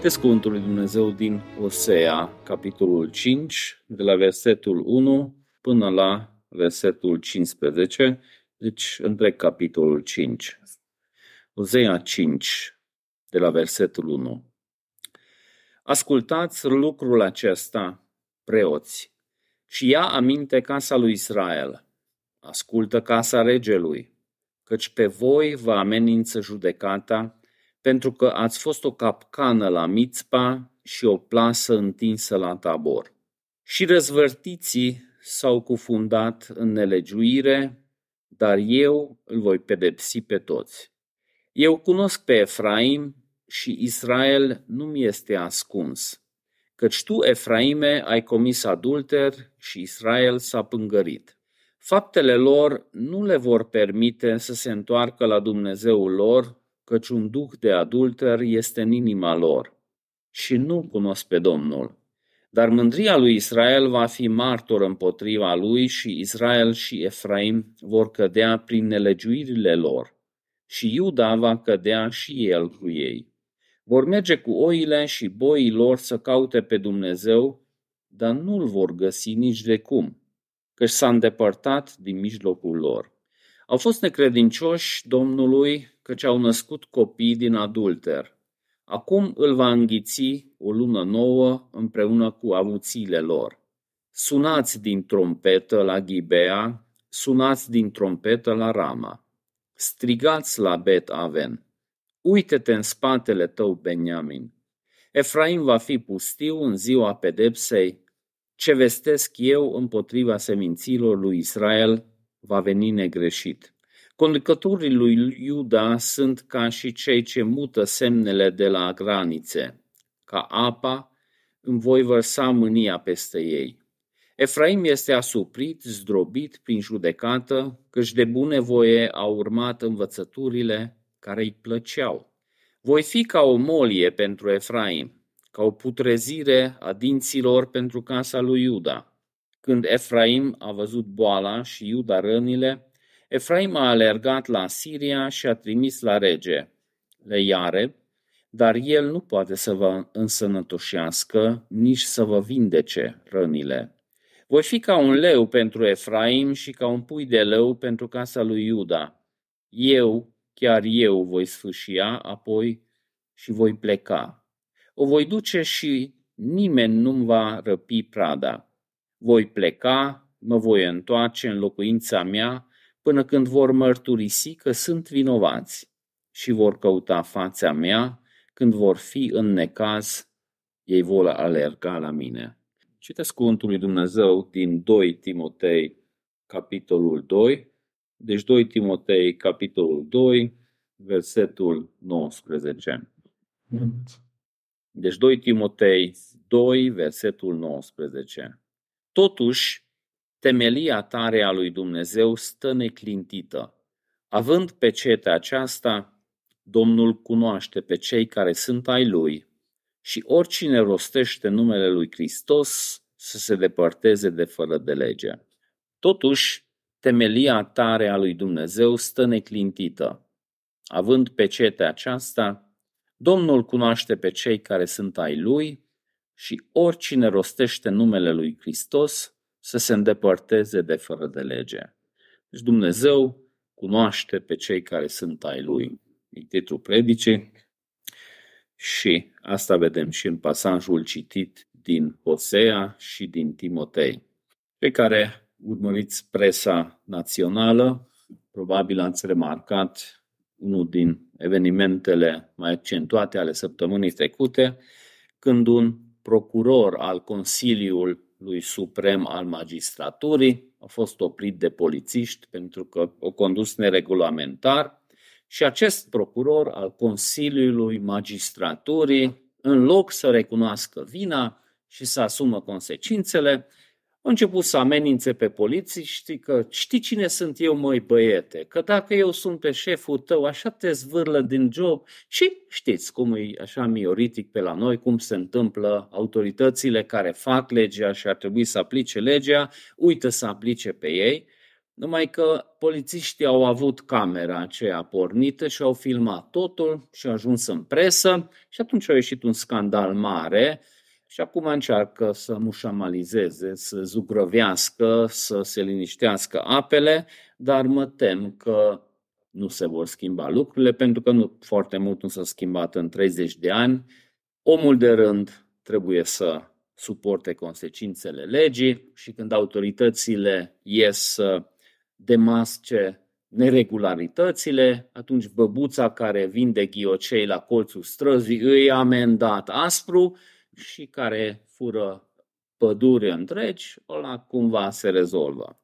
Citesc Cuvântul lui Dumnezeu din Osea, capitolul 5, de la versetul 1 până la versetul 15, deci întreg capitolul 5. Osea 5, de la versetul 1. Ascultați lucrul acesta, preoți, și ia aminte casa lui Israel. Ascultă casa regelui, căci pe voi vă amenință judecata pentru că ați fost o capcană la Mitzpa și o plasă întinsă la tabor. Și răzvărtiții s-au cufundat în nelegiuire, dar eu îl voi pedepsi pe toți. Eu cunosc pe Efraim și Israel nu mi este ascuns, căci tu, Efraime, ai comis adulter și Israel s-a pângărit. Faptele lor nu le vor permite să se întoarcă la Dumnezeul lor, căci un duh de adulter este în inima lor și nu cunosc pe Domnul. Dar mândria lui Israel va fi martor împotriva lui și Israel și Efraim vor cădea prin nelegiuirile lor și Iuda va cădea și el cu ei. Vor merge cu oile și boii lor să caute pe Dumnezeu, dar nu-l vor găsi nici de cum, căci s-a îndepărtat din mijlocul lor. Au fost necredincioși Domnului căci au născut copii din adulter. Acum îl va înghiți o lună nouă împreună cu avuțiile lor. Sunați din trompetă la Ghibea, sunați din trompetă la Rama. Strigați la Bet Aven. Uite-te în spatele tău, Beniamin. Efraim va fi pustiu în ziua pedepsei. Ce vestesc eu împotriva seminților lui Israel va veni negreșit. Conducătorii lui Iuda sunt ca și cei ce mută semnele de la granițe. Ca apa, îmi voi vărsa mânia peste ei. Efraim este asuprit, zdrobit prin judecată, căci de bunăvoie a urmat învățăturile care îi plăceau. Voi fi ca o molie pentru Efraim, ca o putrezire a dinților pentru casa lui Iuda. Când Efraim a văzut boala și Iuda rănile, Efraim a alergat la Siria și a trimis la rege, le iare, dar el nu poate să vă însănătoșească, nici să vă vindece rănile. Voi fi ca un leu pentru Efraim și ca un pui de leu pentru casa lui Iuda. Eu, chiar eu, voi sfâșia apoi și voi pleca. O voi duce și nimeni nu-mi va răpi prada. Voi pleca, mă voi întoarce în locuința mea până când vor mărturisi că sunt vinovați și vor căuta fața mea când vor fi în necaz, ei vor alerga la mine. Citesc cuvântul lui Dumnezeu din 2 Timotei, capitolul 2. Deci 2 Timotei, capitolul 2, versetul 19. Deci 2 Timotei 2, versetul 19. Totuși, temelia tare a lui Dumnezeu stă neclintită. Având pe cetea aceasta, Domnul cunoaște pe cei care sunt ai lui și oricine rostește numele lui Hristos să se depărteze de fără de lege. Totuși, temelia tare a lui Dumnezeu stă neclintită. Având pe cetea aceasta, Domnul cunoaște pe cei care sunt ai lui și oricine rostește numele lui Hristos să se îndepărteze de fără de lege. Deci Dumnezeu cunoaște pe cei care sunt ai Lui. E titlul predicii și asta vedem și în pasajul citit din Hosea și din Timotei. Pe care urmăriți presa națională, probabil ați remarcat unul din evenimentele mai accentuate ale săptămânii trecute, când un procuror al Consiliul lui Suprem al magistraturii, a fost oprit de polițiști pentru că o condus neregulamentar și acest procuror al Consiliului Magistraturii, în loc să recunoască vina și să asumă consecințele, a început să amenințe pe polițiști că știi cine sunt eu, măi băiete, că dacă eu sunt pe șeful tău, așa te zvârlă din job și știți cum e așa mioritic pe la noi, cum se întâmplă. Autoritățile care fac legea și ar trebui să aplice legea, uită să aplice pe ei. Numai că polițiștii au avut camera aceea pornită și au filmat totul și au ajuns în presă și atunci a ieșit un scandal mare și acum încearcă să mușamalizeze, să zugrăvească, să se liniștească apele, dar mă tem că nu se vor schimba lucrurile, pentru că nu foarte mult nu s-a schimbat în 30 de ani. Omul de rând trebuie să suporte consecințele legii și când autoritățile ies să demasce neregularitățile, atunci băbuța care vinde ghiocei la colțul străzii îi amendat aspru și care fură păduri întregi, ăla cumva se rezolvă.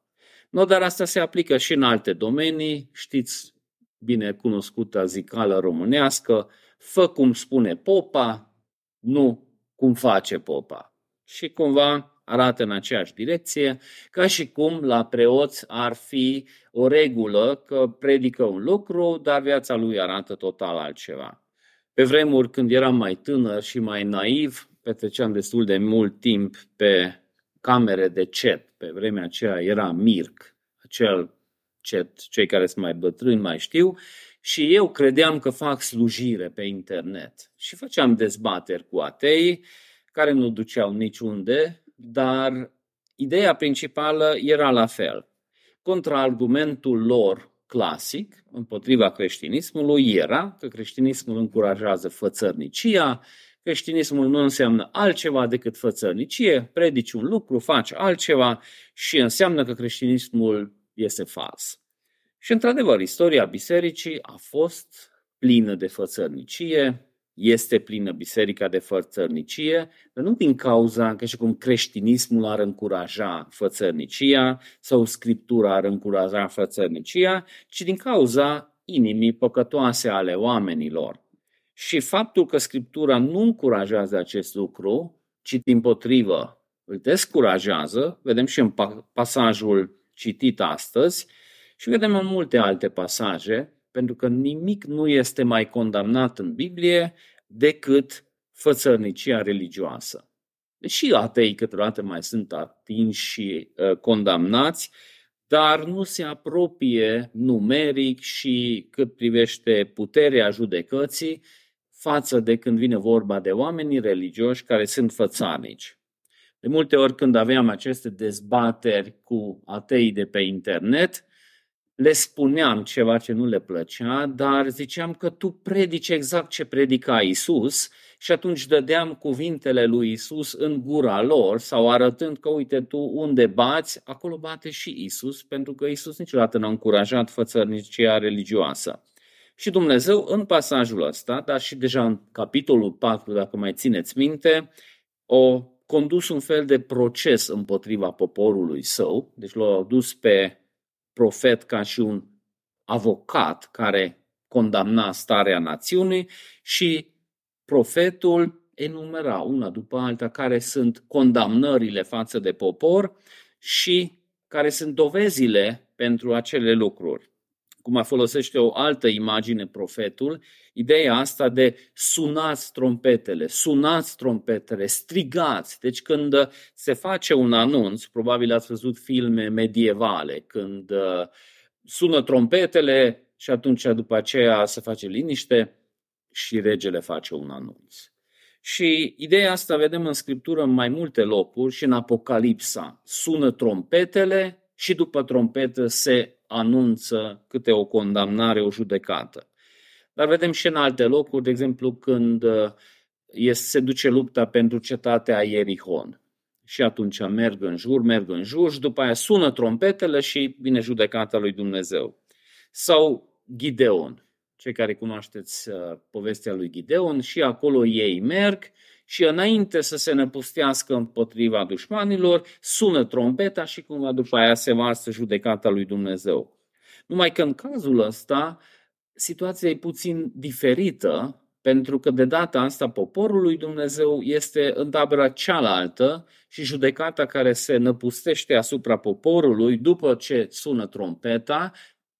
No, dar asta se aplică și în alte domenii. Știți bine cunoscută zicală românească, fă cum spune popa, nu cum face popa. Și cumva arată în aceeași direcție, ca și cum la preoți ar fi o regulă că predică un lucru, dar viața lui arată total altceva. Pe vremuri, când eram mai tânăr și mai naiv, petreceam destul de mult timp pe camere de chat. Pe vremea aceea era Mirc, acel chat, cei care sunt mai bătrâni mai știu, și eu credeam că fac slujire pe internet. Și făceam dezbateri cu atei, care nu duceau niciunde, dar ideea principală era la fel. Contraargumentul lor clasic împotriva creștinismului era că creștinismul încurajează fățărnicia, creștinismul nu înseamnă altceva decât fățărnicie, predici un lucru, faci altceva și înseamnă că creștinismul este fals. Și într-adevăr, istoria bisericii a fost plină de fățărnicie, este plină biserica de fățărnicie, dar nu din cauza că și cum creștinismul ar încuraja fățărnicia sau scriptura ar încuraja fățărnicia, ci din cauza inimii păcătoase ale oamenilor. Și faptul că scriptura nu încurajează acest lucru, ci din potrivă îl descurajează, vedem și în pasajul citit astăzi și vedem în multe alte pasaje, pentru că nimic nu este mai condamnat în Biblie decât fățărnicia religioasă. Deși atei câteodată mai sunt atinși și uh, condamnați, dar nu se apropie numeric și cât privește puterea judecății față de când vine vorba de oamenii religioși care sunt fățarnici. De multe ori când aveam aceste dezbateri cu atei de pe internet, le spuneam ceva ce nu le plăcea, dar ziceam că tu predici exact ce predica Isus și atunci dădeam cuvintele lui Isus în gura lor sau arătând că uite tu unde bați, acolo bate și Isus, pentru că Isus niciodată n-a încurajat fățărnicia religioasă. Și Dumnezeu în pasajul ăsta, dar și deja în capitolul 4, dacă mai țineți minte, o condus un fel de proces împotriva poporului său, deci l-a dus pe profet ca și un avocat care condamna starea națiunii și profetul enumera una după alta care sunt condamnările față de popor și care sunt dovezile pentru acele lucruri. Cum a folosește o altă imagine profetul, ideea asta de sunați trompetele, sunați trompetele, strigați. Deci când se face un anunț, probabil ați văzut filme medievale, când uh, sună trompetele și atunci după aceea se face liniște și regele face un anunț. Și ideea asta vedem în scriptură în mai multe locuri și în Apocalipsa. Sună trompetele și după trompetă se anunță câte o condamnare, o judecată. Dar vedem și în alte locuri, de exemplu, când uh, se duce lupta pentru cetatea Ierihon. Și atunci merg în jur, merg în jur și după aia sună trompetele și vine judecata lui Dumnezeu. Sau Gideon. Cei care cunoașteți uh, povestea lui Gideon și acolo ei merg și înainte să se năpustească împotriva dușmanilor, sună trompeta și cumva după aia se varsă judecata lui Dumnezeu. Numai că în cazul ăsta, situația e puțin diferită, pentru că de data asta poporul lui Dumnezeu este în tabăra cealaltă și judecata care se năpustește asupra poporului după ce sună trompeta,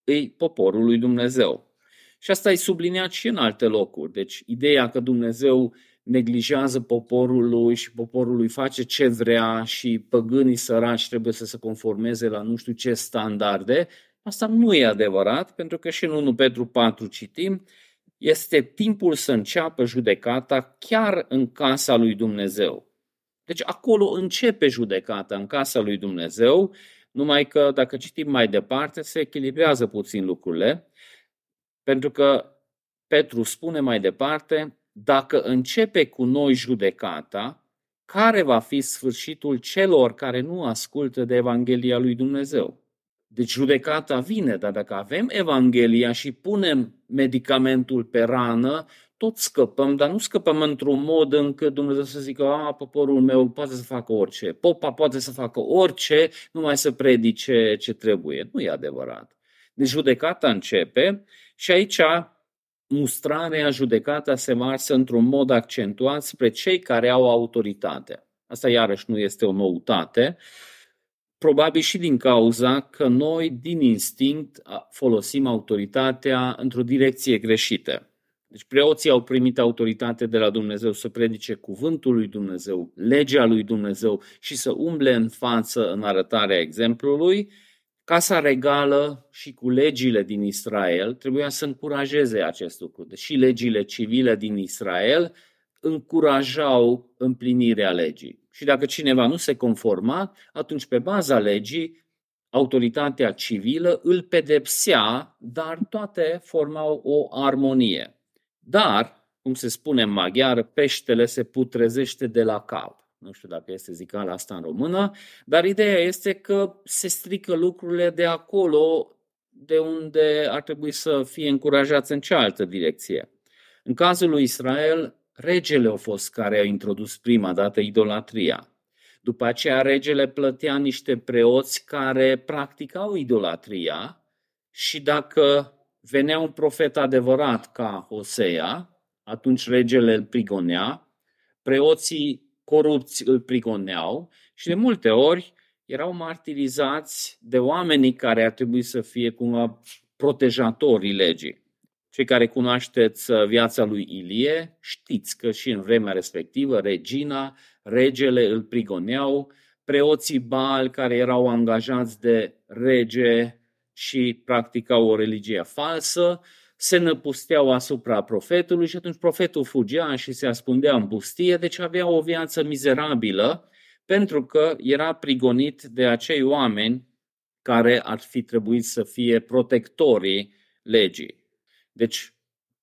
e poporul lui Dumnezeu. Și asta e subliniat și în alte locuri. Deci ideea că Dumnezeu neglijează poporul lui și poporul lui face ce vrea și păgânii săraci trebuie să se conformeze la nu știu ce standarde, asta nu e adevărat, pentru că și în 1 Petru 4 citim, este timpul să înceapă judecata chiar în casa lui Dumnezeu. Deci acolo începe judecata, în casa lui Dumnezeu, numai că dacă citim mai departe, se echilibrează puțin lucrurile, pentru că Petru spune mai departe, dacă începe cu noi judecata, care va fi sfârșitul celor care nu ascultă de Evanghelia lui Dumnezeu? Deci judecata vine, dar dacă avem Evanghelia și punem medicamentul pe rană, tot scăpăm, dar nu scăpăm într-un mod încât Dumnezeu să zică, a, poporul meu poate să facă orice, popa poate să facă orice, numai să predice ce trebuie. Nu e adevărat. Deci judecata începe și aici mustrarea, judecata se varsă într-un mod accentuat spre cei care au autoritate. Asta iarăși nu este o noutate, probabil și din cauza că noi, din instinct, folosim autoritatea într-o direcție greșită. Deci preoții au primit autoritate de la Dumnezeu să predice cuvântul lui Dumnezeu, legea lui Dumnezeu și să umble în față în arătarea exemplului. Casa regală și cu legile din Israel trebuia să încurajeze acest lucru. Deși legile civile din Israel încurajau împlinirea legii. Și dacă cineva nu se conforma, atunci pe baza legii autoritatea civilă îl pedepsea, dar toate formau o armonie. Dar, cum se spune în maghiară, peștele se putrezește de la cap. Nu știu dacă este zicala asta în română, dar ideea este că se strică lucrurile de acolo de unde ar trebui să fie încurajați în cealaltă direcție. În cazul lui Israel, regele a fost care a introdus prima dată idolatria. După aceea, regele plătea niște preoți care practicau idolatria și dacă venea un profet adevărat ca Osea, atunci regele îl prigonea, preoții corupți îl prigoneau și de multe ori erau martirizați de oamenii care ar trebui să fie cumva protejatorii legii. Cei care cunoașteți uh, viața lui Ilie, știți că și în vremea respectivă regina, regele îl prigoneau, preoții Baal care erau angajați de rege și practicau o religie falsă, se năpusteau asupra profetului și atunci profetul fugea și se ascundea în pustie, deci avea o viață mizerabilă pentru că era prigonit de acei oameni care ar fi trebuit să fie protectorii legii. Deci,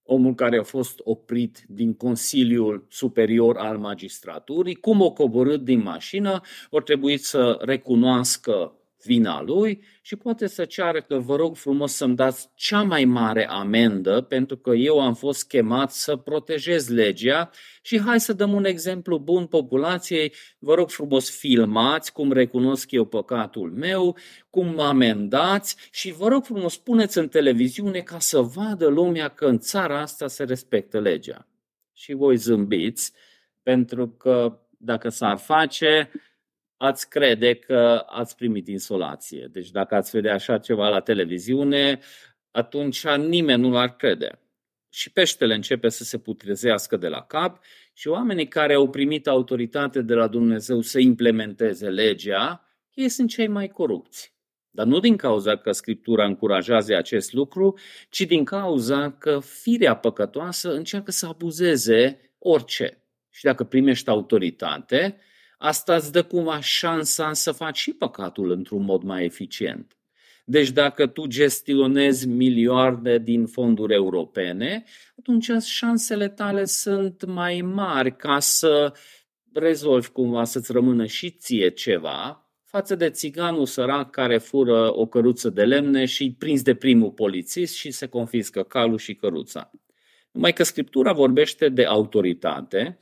omul care a fost oprit din Consiliul Superior al Magistraturii, cum o coborât din mașină, ar trebui să recunoască vina lui și poate să ceară că vă rog frumos să-mi dați cea mai mare amendă pentru că eu am fost chemat să protejez legea și hai să dăm un exemplu bun populației, vă rog frumos filmați cum recunosc eu păcatul meu, cum mă amendați și vă rog frumos puneți în televiziune ca să vadă lumea că în țara asta se respectă legea. Și voi zâmbiți pentru că dacă s-ar face, ați crede că ați primit insolație. Deci dacă ați vedea așa ceva la televiziune, atunci nimeni nu l-ar crede. Și peștele începe să se putrezească de la cap și oamenii care au primit autoritate de la Dumnezeu să implementeze legea, ei sunt cei mai corupți. Dar nu din cauza că Scriptura încurajează acest lucru, ci din cauza că firea păcătoasă încearcă să abuzeze orice. Și dacă primești autoritate, asta îți dă cumva șansa să faci și păcatul într-un mod mai eficient. Deci dacă tu gestionezi milioane din fonduri europene, atunci șansele tale sunt mai mari ca să rezolvi cumva să-ți rămână și ție ceva față de țiganul sărac care fură o căruță de lemne și prins de primul polițist și se confiscă calul și căruța. Numai că Scriptura vorbește de autoritate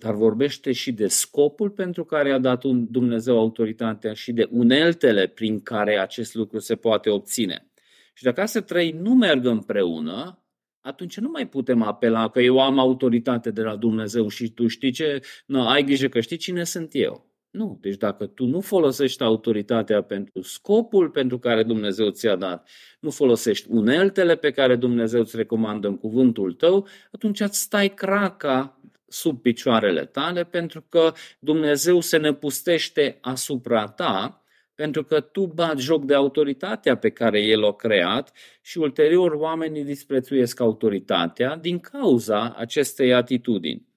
dar vorbește și de scopul pentru care a dat un Dumnezeu autoritatea și de uneltele prin care acest lucru se poate obține. Și dacă astea trei nu merg împreună, atunci nu mai putem apela că eu am autoritate de la Dumnezeu și tu știi ce, nu, ai grijă că știi cine sunt eu. Nu, deci dacă tu nu folosești autoritatea pentru scopul pentru care Dumnezeu ți-a dat, nu folosești uneltele pe care Dumnezeu îți recomandă în cuvântul tău, atunci îți stai craca sub picioarele tale, pentru că Dumnezeu se năpustește asupra ta, pentru că tu bați joc de autoritatea pe care El o creat și ulterior oamenii disprețuiesc autoritatea din cauza acestei atitudini.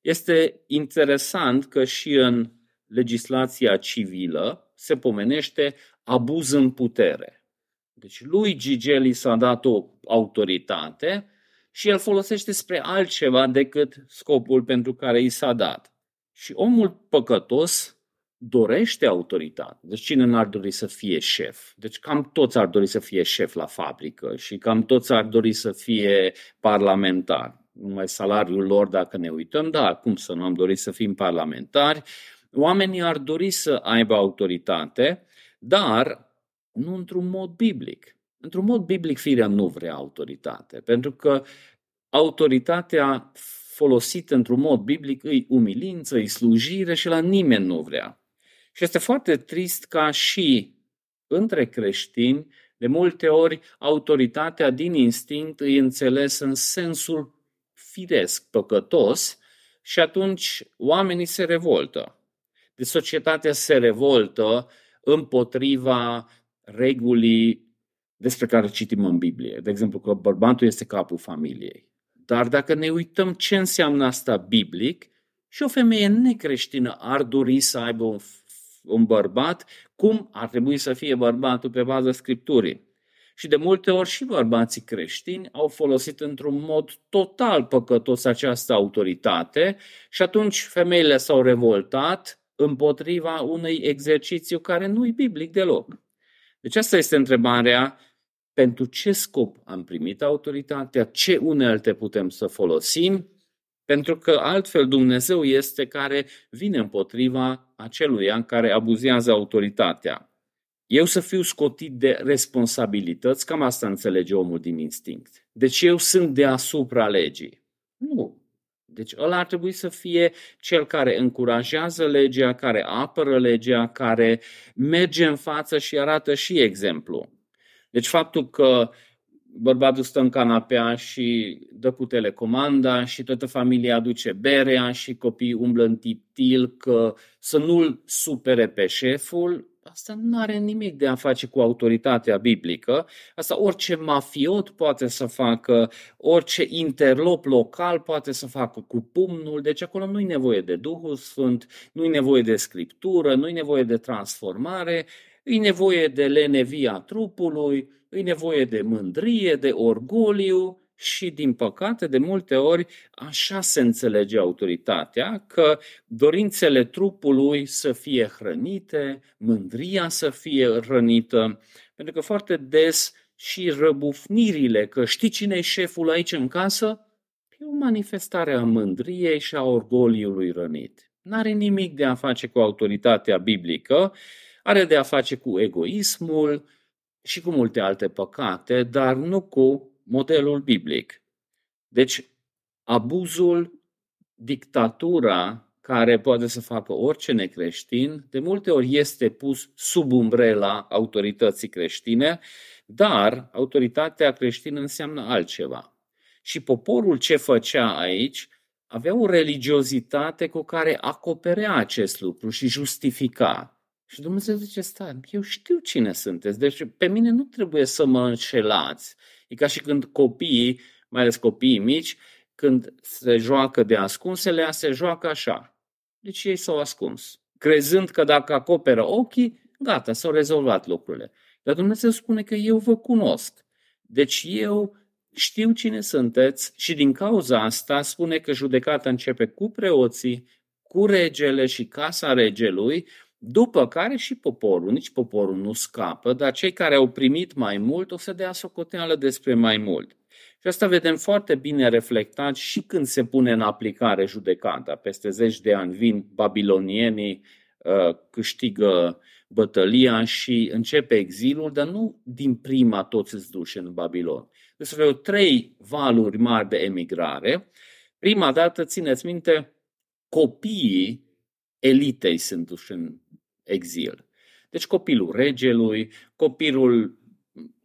Este interesant că și în legislația civilă se pomenește abuz în putere. Deci lui Gigeli s-a dat o autoritate și el folosește spre altceva decât scopul pentru care i s-a dat. Și omul păcătos dorește autoritate. Deci cine n-ar dori să fie șef? Deci cam toți ar dori să fie șef la fabrică și cam toți ar dori să fie parlamentar. Numai salariul lor, dacă ne uităm, da, cum să nu am dorit să fim parlamentari, oamenii ar dori să aibă autoritate, dar nu într-un mod biblic. Într-un mod biblic, firea nu vrea autoritate, pentru că autoritatea folosită într-un mod biblic îi umilință, îi slujire și la nimeni nu vrea. Și este foarte trist ca și între creștini, de multe ori, autoritatea din instinct îi înțeles în sensul firesc, păcătos, și atunci oamenii se revoltă. De societatea se revoltă împotriva regulii despre care citim în Biblie. De exemplu, că bărbatul este capul familiei. Dar dacă ne uităm ce înseamnă asta biblic, și o femeie necreștină ar dori să aibă un, un bărbat, cum ar trebui să fie bărbatul pe baza Scripturii. Și de multe ori și bărbații creștini au folosit într-un mod total păcătos această autoritate și atunci femeile s-au revoltat împotriva unui exercițiu care nu e biblic deloc. Deci asta este întrebarea, pentru ce scop am primit autoritatea, ce unelte putem să folosim, pentru că altfel Dumnezeu este care vine împotriva aceluia care abuzează autoritatea. Eu să fiu scotit de responsabilități, cam asta înțelege omul din instinct. Deci eu sunt deasupra legii. Nu. Deci ăla ar trebui să fie cel care încurajează legea, care apără legea, care merge în față și arată și exemplu. Deci faptul că bărbatul stă în canapea și dă cu telecomanda și toată familia aduce berea și copiii umblă în tiptil că să nu-l supere pe șeful, asta nu are nimic de a face cu autoritatea biblică. Asta orice mafiot poate să facă, orice interlop local poate să facă cu pumnul, deci acolo nu-i nevoie de Duhul Sfânt, nu-i nevoie de scriptură, nu-i nevoie de transformare, îi nevoie de lenevia trupului, îi nevoie de mândrie, de orgoliu, și, din păcate, de multe ori, așa se înțelege autoritatea, că dorințele trupului să fie hrănite, mândria să fie hrănită, pentru că foarte des și răbufnirile, că știi cine e șeful aici în casă, e o manifestare a mândriei și a orgoliului rănit. N-are nimic de a face cu autoritatea biblică, are de a face cu egoismul și cu multe alte păcate, dar nu cu modelul biblic. Deci, abuzul, dictatura care poate să facă orice necreștin, de multe ori este pus sub umbrela autorității creștine, dar autoritatea creștină înseamnă altceva. Și poporul ce făcea aici avea o religiozitate cu care acoperea acest lucru și justifica. Și Dumnezeu zice, stai, eu știu cine sunteți, deci pe mine nu trebuie să mă înșelați. E ca și când copiii, mai ales copiii mici, când se joacă de ascunsele, se joacă așa. Deci ei s-au ascuns. Crezând că dacă acoperă ochii, gata, s-au rezolvat lucrurile. Dar Dumnezeu spune că eu vă cunosc. Deci eu știu cine sunteți și din cauza asta spune că judecata începe cu preoții, cu regele și casa regelui după care și poporul, nici poporul nu scapă, dar cei care au primit mai mult o să dea socoteală despre mai mult. Și asta vedem foarte bine reflectat și când se pune în aplicare judecata. Peste zeci de ani vin babilonienii, uh, câștigă bătălia și începe exilul, dar nu din prima toți îți duși în Babilon. Deci aveau trei valuri mari de emigrare. Prima dată, țineți minte, copiii elitei sunt duși în exil. Deci copilul regelui, copilul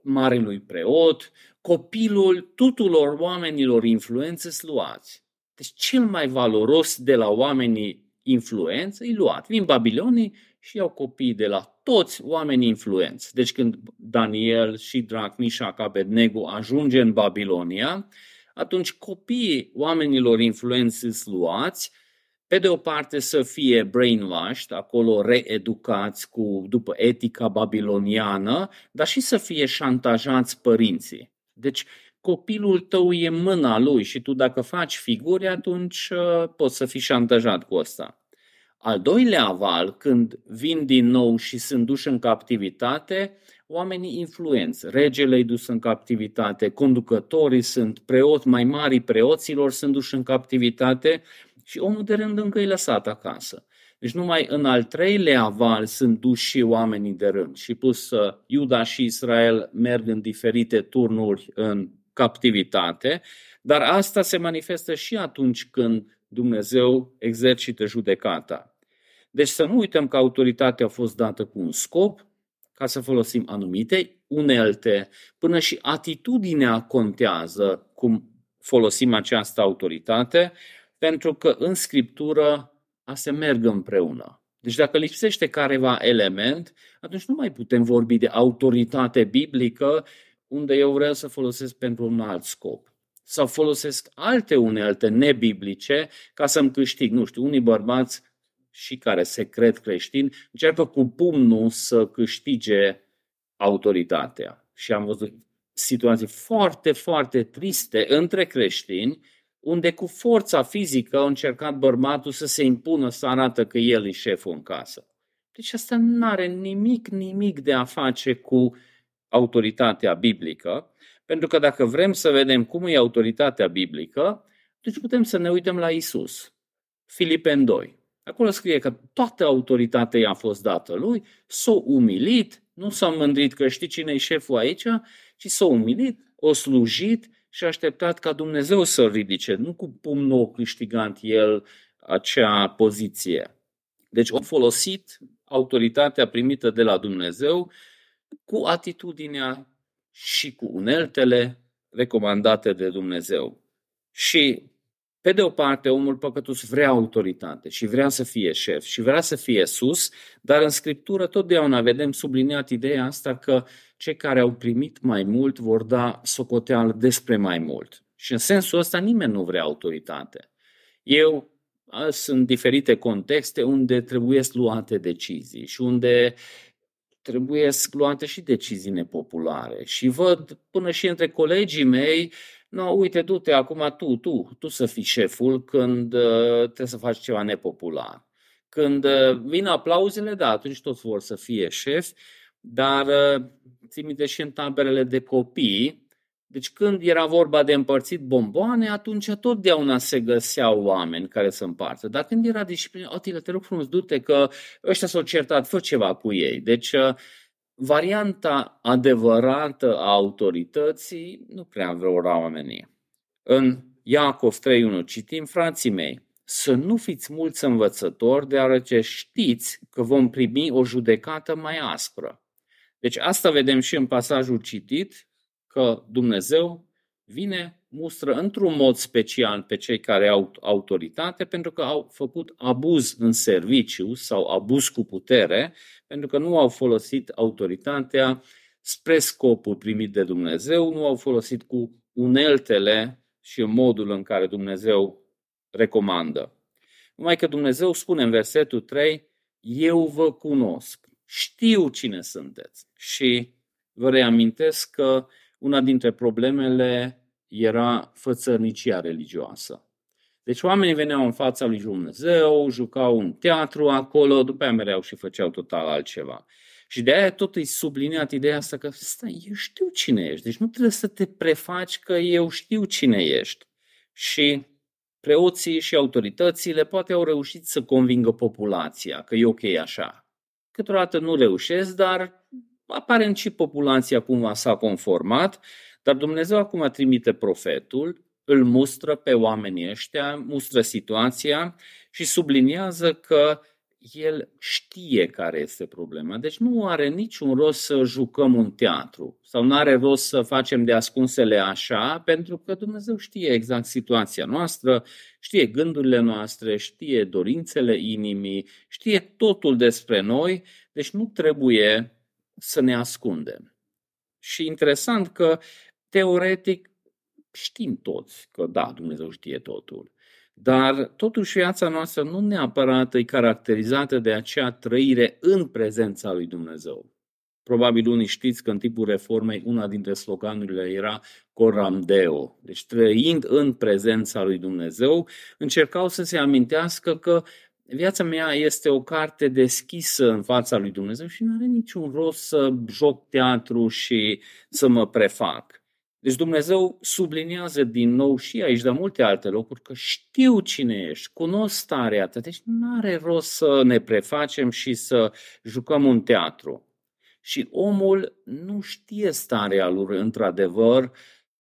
marelui preot, copilul tuturor oamenilor influențe luați. Deci cel mai valoros de la oamenii influență îi luat. Vin babilonii și iau copii de la toți oamenii influenți. Deci când Daniel și Drac, Mișac, Abednego ajunge în Babilonia, atunci copiii oamenilor influenți sunt luați, pe de o parte să fie brainwashed, acolo reeducați cu, după etica babiloniană, dar și să fie șantajați părinții. Deci copilul tău e mâna lui și tu dacă faci figuri, atunci uh, poți să fii șantajat cu asta. Al doilea aval, când vin din nou și sunt duși în captivitate, oamenii influenți. Regele e dus în captivitate, conducătorii sunt preot, mai mari preoților sunt duși în captivitate și omul de rând încă e lăsat acasă. Deci numai în al treilea aval sunt duși și oamenii de rând. Și plus uh, Iuda și Israel merg în diferite turnuri în captivitate, dar asta se manifestă și atunci când Dumnezeu exercită judecata. Deci să nu uităm că autoritatea a fost dată cu un scop, ca să folosim anumite unelte, până și atitudinea contează cum folosim această autoritate, pentru că în Scriptură se merg împreună. Deci dacă lipsește careva element, atunci nu mai putem vorbi de autoritate biblică unde eu vreau să folosesc pentru un alt scop. Sau folosesc alte unelte nebiblice ca să-mi câștig, nu știu, unii bărbați și care se cred creștini încearcă cu pumnul să câștige autoritatea. Și am văzut situații foarte, foarte triste între creștini unde cu forța fizică a încercat bărbatul să se impună, să arată că el e șeful în casă. Deci asta nu are nimic, nimic de a face cu autoritatea biblică, pentru că dacă vrem să vedem cum e autoritatea biblică, deci putem să ne uităm la Isus. Filipen 2. Acolo scrie că toată autoritatea i-a fost dată lui, s-a umilit, nu s-a mândrit că știi cine e șeful aici, ci s-a umilit, o slujit și a așteptat ca Dumnezeu să-l ridice, nu cu pumnul câștigant el acea poziție. Deci a folosit autoritatea primită de la Dumnezeu cu atitudinea și cu uneltele recomandate de Dumnezeu. Și, pe de o parte, omul păcătos vrea autoritate și vrea să fie șef și vrea să fie sus, dar în Scriptură totdeauna vedem subliniat ideea asta că cei care au primit mai mult vor da socoteală despre mai mult. Și în sensul ăsta nimeni nu vrea autoritate. Eu sunt diferite contexte unde trebuie luate decizii și unde trebuie luate și decizii nepopulare. Și văd până și între colegii mei, no, uite, du-te acum tu, tu, tu să fii șeful când uh, trebuie să faci ceva nepopular. Când uh, vin aplauzele, da, atunci toți vor să fie șef, dar uh, țin minte și în taberele de copii, deci când era vorba de împărțit bomboane, atunci totdeauna se găseau oameni care să împartă. Dar când era disciplină, Otile, te rog frumos, du-te că ăștia s-au certat, fă ceva cu ei. Deci uh, varianta adevărată a autorității nu prea vreau oamenii. În Iacov 3.1 citim, frații mei, să nu fiți mulți învățători, deoarece știți că vom primi o judecată mai aspră. Deci asta vedem și în pasajul citit, că Dumnezeu vine, mustră într-un mod special pe cei care au autoritate pentru că au făcut abuz în serviciu sau abuz cu putere, pentru că nu au folosit autoritatea spre scopul primit de Dumnezeu, nu au folosit cu uneltele și în modul în care Dumnezeu recomandă. Numai că Dumnezeu spune în versetul 3, eu vă cunosc, știu cine sunteți. Și vă reamintesc că una dintre problemele era fățărnicia religioasă. Deci oamenii veneau în fața lui Dumnezeu, jucau un teatru acolo, după aia mereau și făceau total altceva. Și de aia tot îi subliniat ideea asta că, stai, eu știu cine ești, deci nu trebuie să te prefaci că eu știu cine ești. Și preoții și autoritățile poate au reușit să convingă populația că e ok așa. Câteodată nu reușesc, dar aparent și populația cumva s-a conformat, dar Dumnezeu acum trimite profetul, îl mustră pe oamenii ăștia, mustră situația și subliniază că el știe care este problema. Deci nu are niciun rost să jucăm un teatru sau nu are rost să facem de ascunsele așa, pentru că Dumnezeu știe exact situația noastră, știe gândurile noastre, știe dorințele inimii, știe totul despre noi, deci nu trebuie să ne ascundem. Și interesant că, teoretic, știm toți că da, Dumnezeu știe totul. Dar totuși viața noastră nu neapărat e caracterizată de acea trăire în prezența lui Dumnezeu. Probabil unii știți că în timpul reformei una dintre sloganurile era Coram Deo. Deci trăind în prezența lui Dumnezeu, încercau să se amintească că viața mea este o carte deschisă în fața lui Dumnezeu și nu are niciun rost să joc teatru și să mă prefac. Deci Dumnezeu subliniază din nou și aici, de multe alte locuri, că știu cine ești, cunosc starea ta, deci nu are rost să ne prefacem și să jucăm un teatru. Și omul nu știe starea lui într-adevăr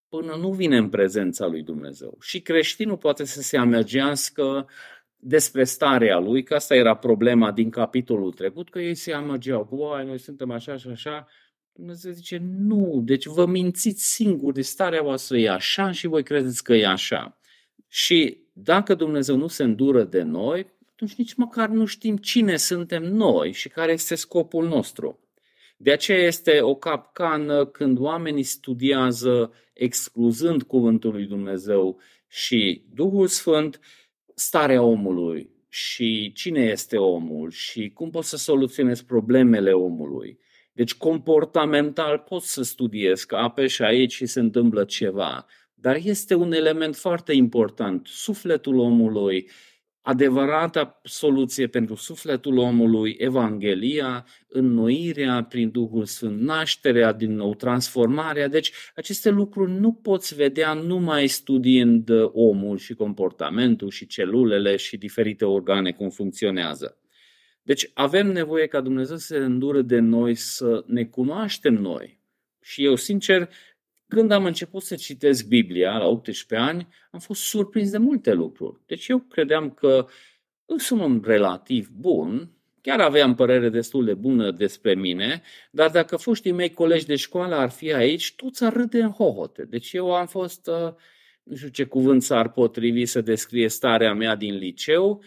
până nu vine în prezența lui Dumnezeu. Și creștinul poate să se amăgească despre starea lui, că asta era problema din capitolul trecut, că ei se amăgeau, uai, noi suntem așa și așa, Dumnezeu zice, nu, deci vă mințiți singuri, starea voastră e așa și voi credeți că e așa. Și dacă Dumnezeu nu se îndură de noi, atunci nici măcar nu știm cine suntem noi și care este scopul nostru. De aceea este o capcană când oamenii studiază excluzând cuvântul lui Dumnezeu și Duhul Sfânt, starea omului și cine este omul și cum poți să soluționezi problemele omului deci comportamental pot să studiez că apeși aici și se întâmplă ceva, dar este un element foarte important. Sufletul omului, adevărata soluție pentru sufletul omului, Evanghelia, înnoirea prin Duhul Sfânt, nașterea din nou, transformarea. Deci aceste lucruri nu poți vedea numai studiind omul și comportamentul și celulele și diferite organe cum funcționează. Deci avem nevoie ca Dumnezeu să se îndură de noi, să ne cunoaștem noi. Și eu, sincer, când am început să citesc Biblia la 18 ani, am fost surprins de multe lucruri. Deci eu credeam că sunt un relativ bun, chiar aveam părere destul de bună despre mine, dar dacă foștii mei colegi de școală ar fi aici, toți ar râde în hohote. Deci eu am fost, uh, nu știu ce cuvânt s-ar potrivi să descrie starea mea din liceu,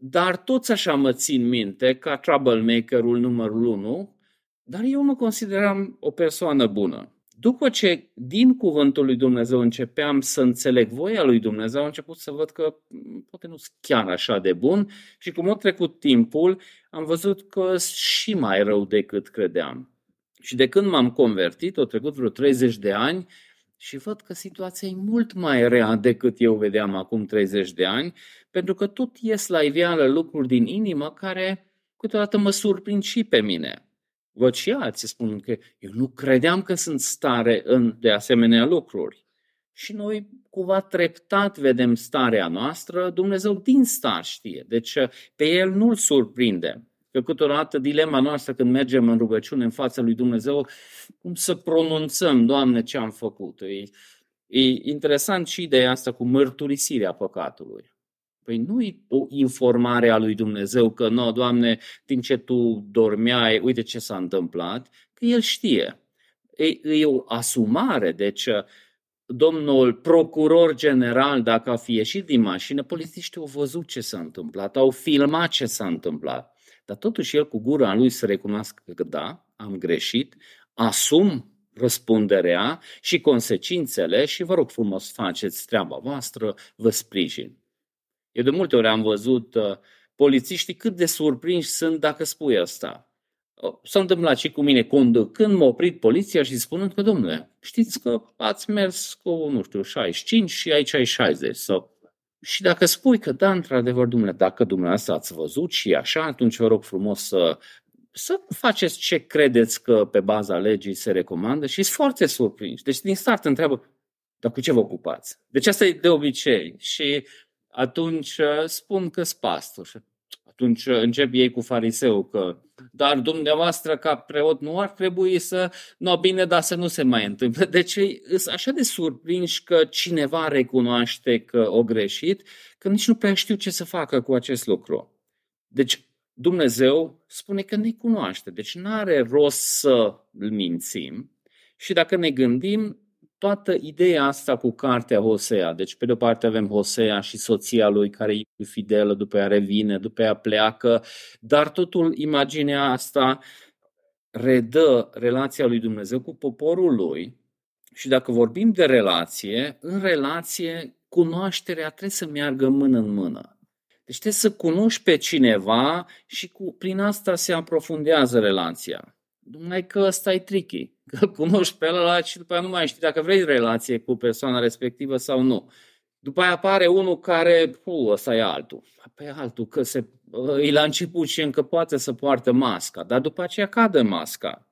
dar toți așa mă țin minte ca troublemakerul numărul 1, dar eu mă consideram o persoană bună. După ce din cuvântul lui Dumnezeu începeam să înțeleg voia lui Dumnezeu, am început să văd că mm, poate nu sunt chiar așa de bun și cum a trecut timpul, am văzut că și mai rău decât credeam. Și de când m-am convertit, au trecut vreo 30 de ani, și văd că situația e mult mai rea decât eu vedeam acum 30 de ani, pentru că tot ies la iveală lucruri din inimă care câteodată mă surprind și pe mine. Văd și alții spun că eu nu credeam că sunt stare în de asemenea lucruri. Și noi cumva treptat vedem starea noastră, Dumnezeu din star știe, deci pe El nu-L surprinde. Că câteodată dilema noastră când mergem în rugăciune în fața lui Dumnezeu, cum să pronunțăm, Doamne, ce am făcut. E, e interesant și ideea asta cu mărturisirea păcatului. Păi nu e o informare a lui Dumnezeu că, nu, Doamne, din ce Tu dormeai, uite ce s-a întâmplat, că El știe. E, e o asumare, deci domnul procuror general, dacă a fi ieșit din mașină, polițiștii au văzut ce s-a întâmplat, au filmat ce s-a întâmplat. Dar totuși el cu gura lui să recunoască că da, am greșit, asum răspunderea și consecințele și vă rog frumos faceți treaba voastră, vă sprijin. Eu de multe ori am văzut uh, polițiștii cât de surprinși sunt dacă spui asta. S-a întâmplat și cu mine când m-a oprit poliția și spunând că, domnule, știți că ați mers cu, nu știu, 65 și aici ai 60 sau și dacă spui că da, într-adevăr, dumne, dacă dumneavoastră ați văzut și așa, atunci vă rog frumos să, să faceți ce credeți că pe baza legii se recomandă și sunt foarte surprinși. Deci din start întreabă, dar cu ce vă ocupați? Deci asta e de obicei. Și atunci uh, spun că sunt pastor. Și atunci încep ei cu fariseu că dar dumneavoastră ca preot nu ar trebui să, nu bine, dar să nu se mai întâmple. Deci sunt așa de surprinși că cineva recunoaște că o greșit, că nici nu prea știu ce să facă cu acest lucru. Deci Dumnezeu spune că ne cunoaște, deci nu are rost să îl mințim. Și dacă ne gândim, toată ideea asta cu cartea Hosea, deci pe de o parte avem Hosea și soția lui care e fidelă, după ea revine, după ea pleacă, dar totul imaginea asta redă relația lui Dumnezeu cu poporul lui și dacă vorbim de relație, în relație cunoașterea trebuie să meargă mână în mână. Deci trebuie să cunoști pe cineva și cu, prin asta se aprofundează relația. Numai că ăsta e tricky, că îl cunoști pe ăla și după aia nu mai știi dacă vrei relație cu persoana respectivă sau nu. După aia apare unul care, pu, ăsta e altul. Pe altul, că se, e la început și încă poate să poartă masca, dar după aceea cade masca.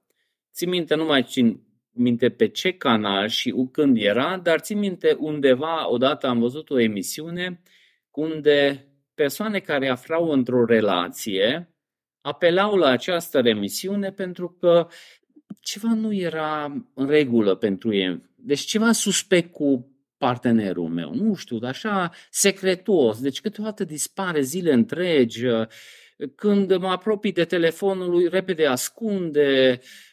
Țin minte, nu mai țin minte pe ce canal și când era, dar țin minte undeva, odată am văzut o emisiune unde persoane care aflau într-o relație apelau la această remisiune pentru că ceva nu era în regulă pentru ei. Deci ceva suspect cu partenerul meu, nu știu, dar așa secretuos, deci câteodată dispare zile întregi, când mă apropii de telefonul lui, repede ascunde, Uh,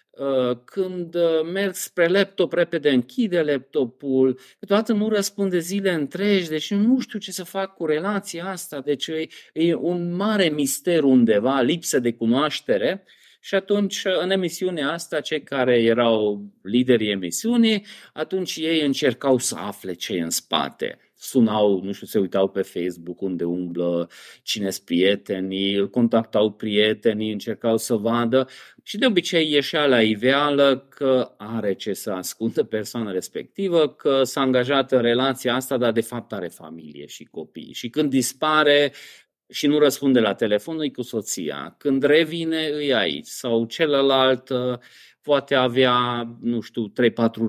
când uh, merg spre laptop, repede închide laptopul, câteodată nu răspunde zile întregi, deci nu știu ce să fac cu relația asta, deci e, e un mare mister undeva, lipsă de cunoaștere. Și atunci, în emisiunea asta, cei care erau liderii emisiunii, atunci ei încercau să afle ce e în spate sunau, nu știu, se uitau pe Facebook unde umblă, cine sunt prietenii, îl contactau prietenii, încercau să vadă și de obicei ieșea la iveală că are ce să ascundă persoana respectivă, că s-a angajat în relația asta, dar de fapt are familie și copii. Și când dispare, și nu răspunde la telefon, îi cu soția. Când revine, îi aici. Sau celălalt poate avea, nu știu, 3-4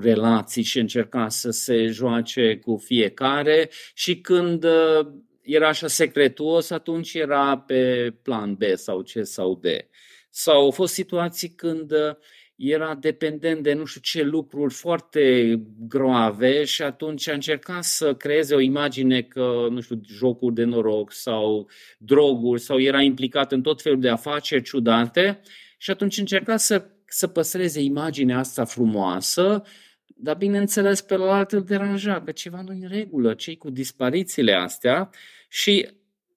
relații și încerca să se joace cu fiecare și când uh, era așa secretuos, atunci era pe plan B sau C sau D. Sau au fost situații când uh, era dependent de nu știu ce lucruri foarte groave și atunci a încercat să creeze o imagine că, nu știu, jocuri de noroc sau droguri sau era implicat în tot felul de afaceri ciudate și atunci încerca să să păstreze imaginea asta frumoasă, dar bineînțeles pe la îl deranja, că ceva nu în regulă, cei cu disparițiile astea și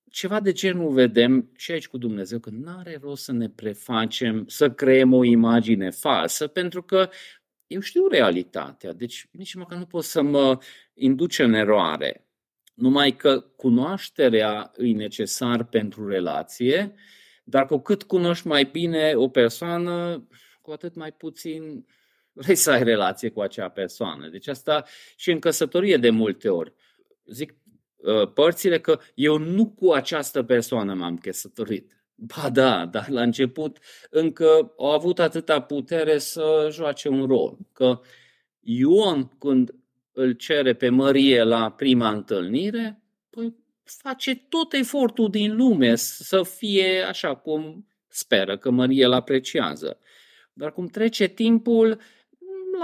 ceva de genul vedem și aici cu Dumnezeu, că nu are rost să ne prefacem, să creăm o imagine falsă, pentru că eu știu realitatea, deci nici măcar nu pot să mă induce în eroare. Numai că cunoașterea e necesar pentru relație, dar cu cât cunoști mai bine o persoană, cu atât mai puțin vrei să ai relație cu acea persoană. Deci asta și în căsătorie de multe ori. Zic uh, părțile că eu nu cu această persoană m-am căsătorit. Ba da, dar la început încă au avut atâta putere să joace un rol. Că Ion, când îl cere pe Mărie la prima întâlnire, păi face tot efortul din lume să fie așa cum speră că Mărie îl apreciază. Dar cum trece timpul,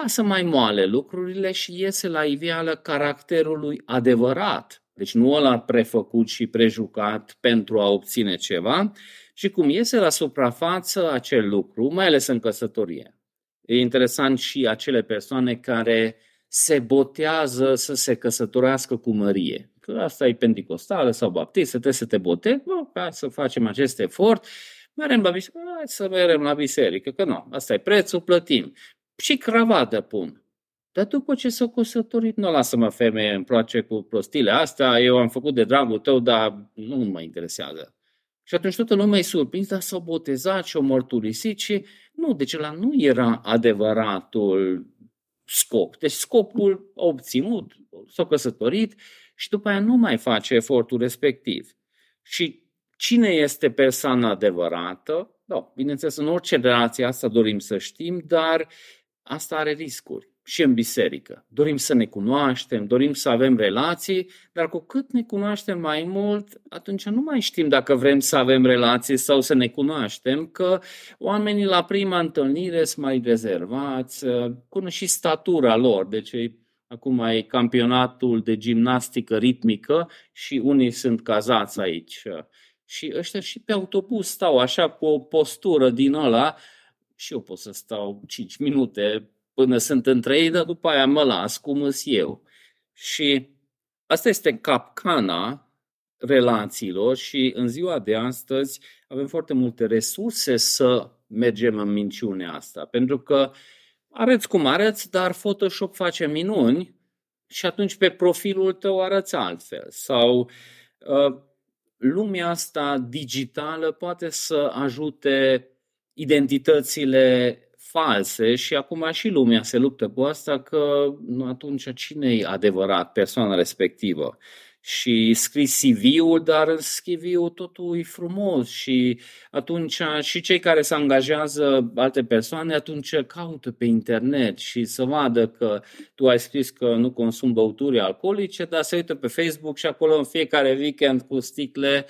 lasă mai moale lucrurile și iese la iveală caracterul lui adevărat. Deci nu ăla prefăcut și prejucat pentru a obține ceva, și cum iese la suprafață acel lucru, mai ales în căsătorie. E interesant și acele persoane care se botează să se căsătorească cu mărie. Că asta e pentecostală sau baptistă, trebuie să te botezi, ca să facem acest efort merem la biserică, hai să merem la biserică, că nu, asta e prețul, plătim. Și cravată pun. Dar după ce s-a căsătorit, nu lasă-mă femeie în place cu prostile astea, eu am făcut de dragul tău, dar nu mă interesează. Și atunci toată lumea e surprins, dar s-au botezat și au mărturisit și nu, deci la nu era adevăratul scop. Deci scopul obținut, s-a căsătorit și după aia nu mai face efortul respectiv. Și Cine este persoana adevărată? Da, bineînțeles, în orice relație asta dorim să știm, dar asta are riscuri și în biserică. Dorim să ne cunoaștem, dorim să avem relații, dar cu cât ne cunoaștem mai mult, atunci nu mai știm dacă vrem să avem relații sau să ne cunoaștem, că oamenii la prima întâlnire sunt mai rezervați, până și statura lor, deci acum e campionatul de gimnastică ritmică și unii sunt cazați aici Și ăștia și pe autobuz stau așa cu o postură din ăla și eu pot să stau 5 minute până sunt între ei, dar după aia mă las cum îs eu. Și asta este capcana relațiilor și în ziua de astăzi avem foarte multe resurse să mergem în minciunea asta, pentru că arăți cum arăți, dar Photoshop face minuni și atunci pe profilul tău arăți altfel. Sau uh, lumea asta digitală poate să ajute identitățile false și acum și lumea se luptă cu asta că nu atunci cine e adevărat persoana respectivă? Și scrii CV-ul, dar în CV-ul totul e frumos și atunci și cei care se angajează alte persoane atunci caută pe internet și să vadă că tu ai scris că nu consum băuturi alcoolice, dar se uită pe Facebook și acolo în fiecare weekend cu sticle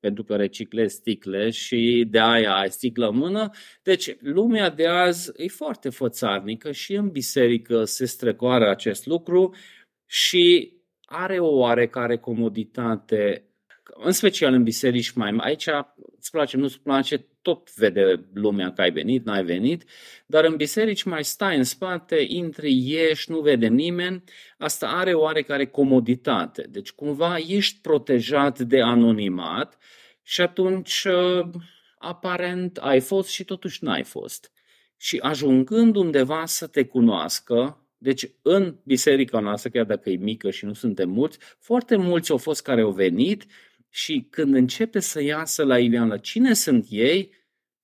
pentru că reciclezi sticle și de aia ai sticlă în mână. Deci lumea de azi e foarte fățarnică și în biserică se strecoară acest lucru și are o oarecare comoditate, în special în biserici mai aici îți place, nu-ți place, tot vede lumea că ai venit, n-ai venit, dar în biserici mai stai în spate, intri, ieși, nu vede nimeni, asta are o oarecare comoditate. Deci cumva ești protejat de anonimat și atunci uh, aparent ai fost și totuși n-ai fost. Și ajungând undeva să te cunoască, deci în biserica noastră, chiar dacă e mică și nu suntem mulți, foarte mulți au fost care au venit și când începe să iasă la iveală cine sunt ei,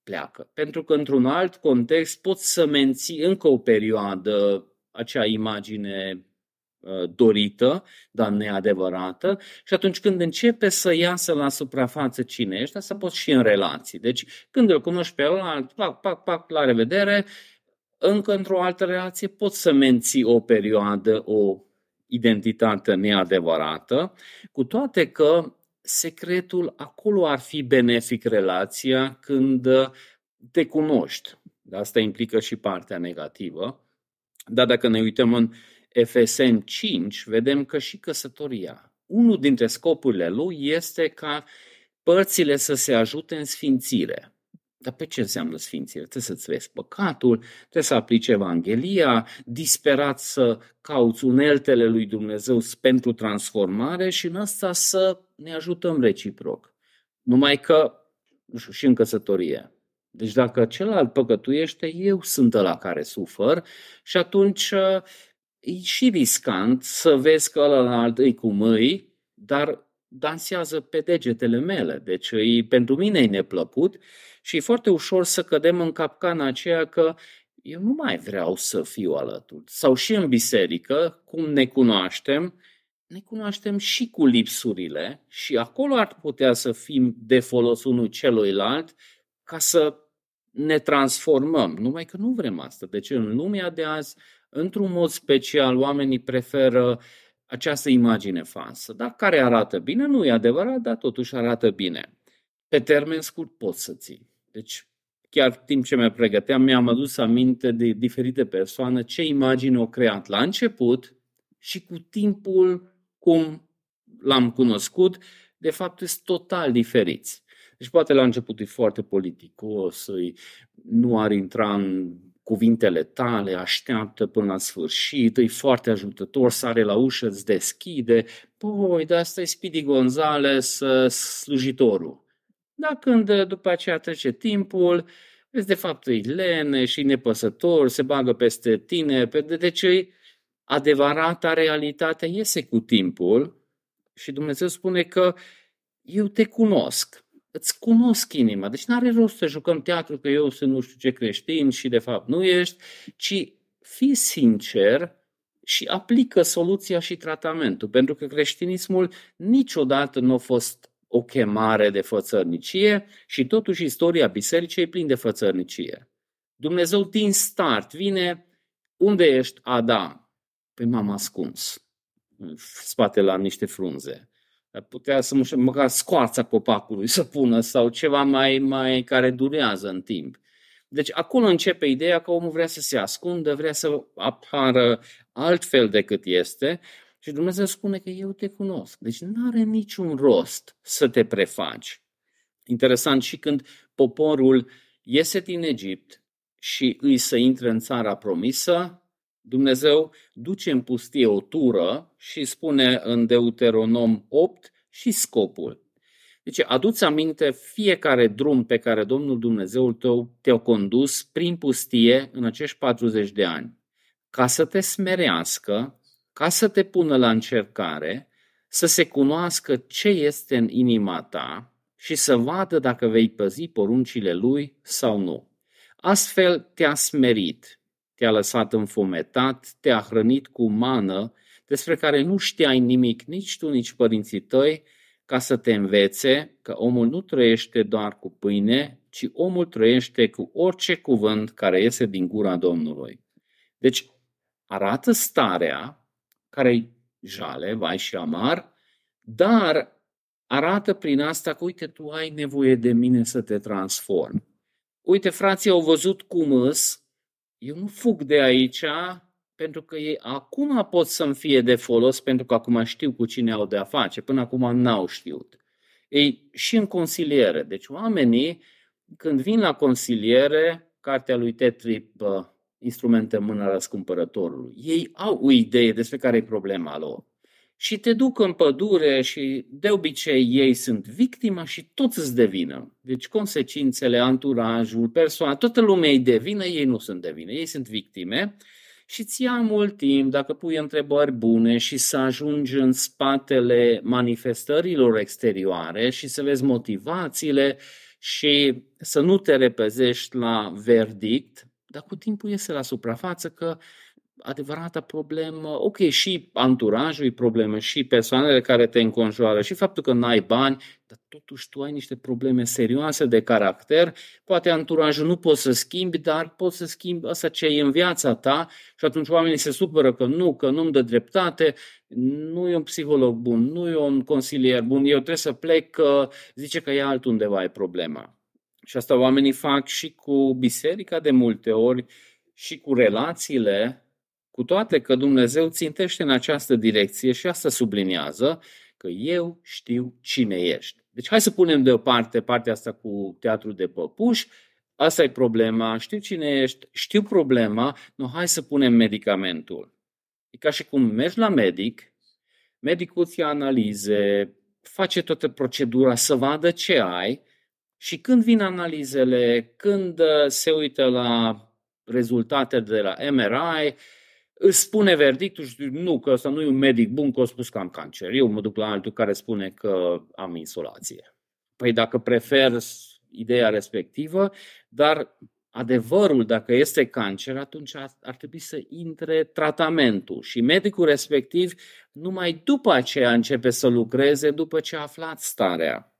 pleacă. Pentru că într-un alt context poți să menții încă o perioadă acea imagine uh, dorită, dar neadevărată și atunci când începe să iasă la suprafață cine ești, să poți și în relații. Deci când îl cunoști pe ăla, pac, pac, pac, la revedere, încă într-o altă relație poți să menții o perioadă, o identitate neadevărată, cu toate că secretul acolo ar fi benefic relația când te cunoști. Asta implică și partea negativă. Dar dacă ne uităm în FSM 5, vedem că și căsătoria, unul dintre scopurile lui este ca părțile să se ajute în sfințire. Dar pe ce înseamnă sfințire? Trebuie să-ți vezi păcatul, trebuie să aplici Evanghelia, disperat să cauți uneltele lui Dumnezeu pentru transformare și în asta să ne ajutăm reciproc. Numai că, nu știu, și în căsătorie. Deci dacă celălalt păcătuiește, eu sunt ăla care sufăr și atunci e și riscant să vezi că ălalt îi cu mâi, dar dansează pe degetele mele. Deci e, pentru mine e neplăcut și e foarte ușor să cădem în capcana aceea că eu nu mai vreau să fiu alături. Sau și în biserică, cum ne cunoaștem, ne cunoaștem și cu lipsurile și acolo ar putea să fim de folos unul celuilalt ca să ne transformăm. Numai că nu vrem asta. Deci în lumea de azi, într-un mod special, oamenii preferă această imagine falsă. Dar care arată bine? Nu e adevărat, dar totuși arată bine. Pe termen scurt poți să ții. Deci, chiar timp ce mă pregăteam, mi-am adus aminte de diferite persoane ce imagine au creat la început și cu timpul cum l-am cunoscut, de fapt sunt total diferiți. Deci poate la început e foarte politicos, nu ar intra în cuvintele tale, așteaptă până la sfârșit, e foarte ajutător, sare la ușă, îți deschide. Păi, de asta e Speedy Gonzales, slujitorul. Dar când după aceea trece timpul, vezi de fapt e lene și nepăsător, se bagă peste tine, deci adevărata realitate iese cu timpul și Dumnezeu spune că eu te cunosc, îți cunosc inima. Deci nu are rost să jucăm teatru că eu sunt nu știu ce creștin și de fapt nu ești, ci fii sincer și aplică soluția și tratamentul. Pentru că creștinismul niciodată nu a fost o chemare de fățărnicie și totuși istoria bisericii e plin de fățărnicie. Dumnezeu din start vine, unde ești Adam? Păi m-am ascuns, spate la niște frunze. Putea să măcar scoarța copacului să pună sau ceva mai, mai care durează în timp. Deci acolo începe ideea că omul vrea să se ascundă, vrea să apară altfel decât este și Dumnezeu spune că eu te cunosc. Deci nu are niciun rost să te prefaci. Interesant și când poporul iese din Egipt și îi să intre în țara promisă, Dumnezeu duce în pustie o tură și spune în Deuteronom 8 și scopul. Deci aduți aminte fiecare drum pe care Domnul Dumnezeul tău te-a condus prin pustie în acești 40 de ani, ca să te smerească, ca să te pună la încercare, să se cunoască ce este în inima ta și să vadă dacă vei păzi poruncile lui sau nu. Astfel te-a smerit, te-a lăsat înfometat, te-a hrănit cu mană, despre care nu știai nimic nici tu, nici părinții tăi, ca să te învețe că omul nu trăiește doar cu pâine, ci omul trăiește cu orice cuvânt care iese din gura Domnului. Deci arată starea care jale, vai și amar, dar arată prin asta că, uite, tu ai nevoie de mine să te transform. Uite, frații au văzut cum îs, eu nu fug de aici pentru că ei acum pot să-mi fie de folos pentru că acum știu cu cine au de-a face, până acum n-au știut. Ei, și în consiliere. Deci oamenii, când vin la consiliere, cartea lui Tetrip, Instrumente în mâna răscumpărătorului, ei au o idee despre care e problema lor. Și te duc în pădure și de obicei ei sunt victima și toți îți devină. Deci consecințele, anturajul, persoana, toată lumea îi devină, ei nu sunt de vină, ei sunt victime și ți ia mult timp, dacă pui întrebări bune și să ajungi în spatele manifestărilor exterioare și să vezi motivațiile și să nu te repezești la verdict, dar cu timpul iese la suprafață că adevărata problemă, ok, și anturajul e problemă, și persoanele care te înconjoară, și faptul că n-ai bani, dar totuși tu ai niște probleme serioase de caracter, poate anturajul nu poți să schimbi, dar poți să schimbi asta ce e în viața ta și atunci oamenii se supără că nu, că nu-mi dă dreptate, nu e un psiholog bun, nu e un consilier bun, eu trebuie să plec, că zice că e altundeva e problema. Și asta oamenii fac și cu biserica de multe ori, și cu relațiile cu toate că Dumnezeu țintește în această direcție și asta subliniază că eu știu cine ești. Deci hai să punem deoparte partea asta cu teatru de păpuși, asta e problema, știu cine ești, știu problema, nu, hai să punem medicamentul. E ca și cum mergi la medic, medicul ți analize, face toată procedura să vadă ce ai și când vin analizele, când uh, se uită la rezultate de la MRI, îți spune verdictul și nu, că ăsta nu e un medic bun, că a spus că am cancer. Eu mă duc la altul care spune că am insolație. Păi dacă prefer ideea respectivă, dar adevărul, dacă este cancer, atunci ar trebui să intre tratamentul și medicul respectiv numai după aceea începe să lucreze după ce a aflat starea.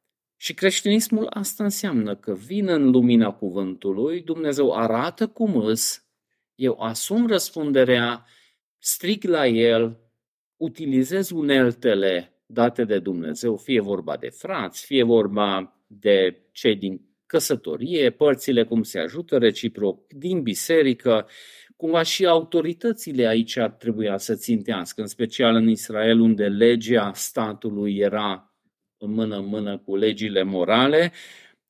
Și creștinismul asta înseamnă că vin în lumina cuvântului, Dumnezeu arată cum îs, eu asum răspunderea, strig la el, utilizez uneltele date de Dumnezeu, fie vorba de frați, fie vorba de cei din căsătorie, părțile cum se ajută reciproc, din biserică, cumva și autoritățile aici ar trebui să țintească, în special în Israel, unde legea statului era în mână în mână cu legile morale,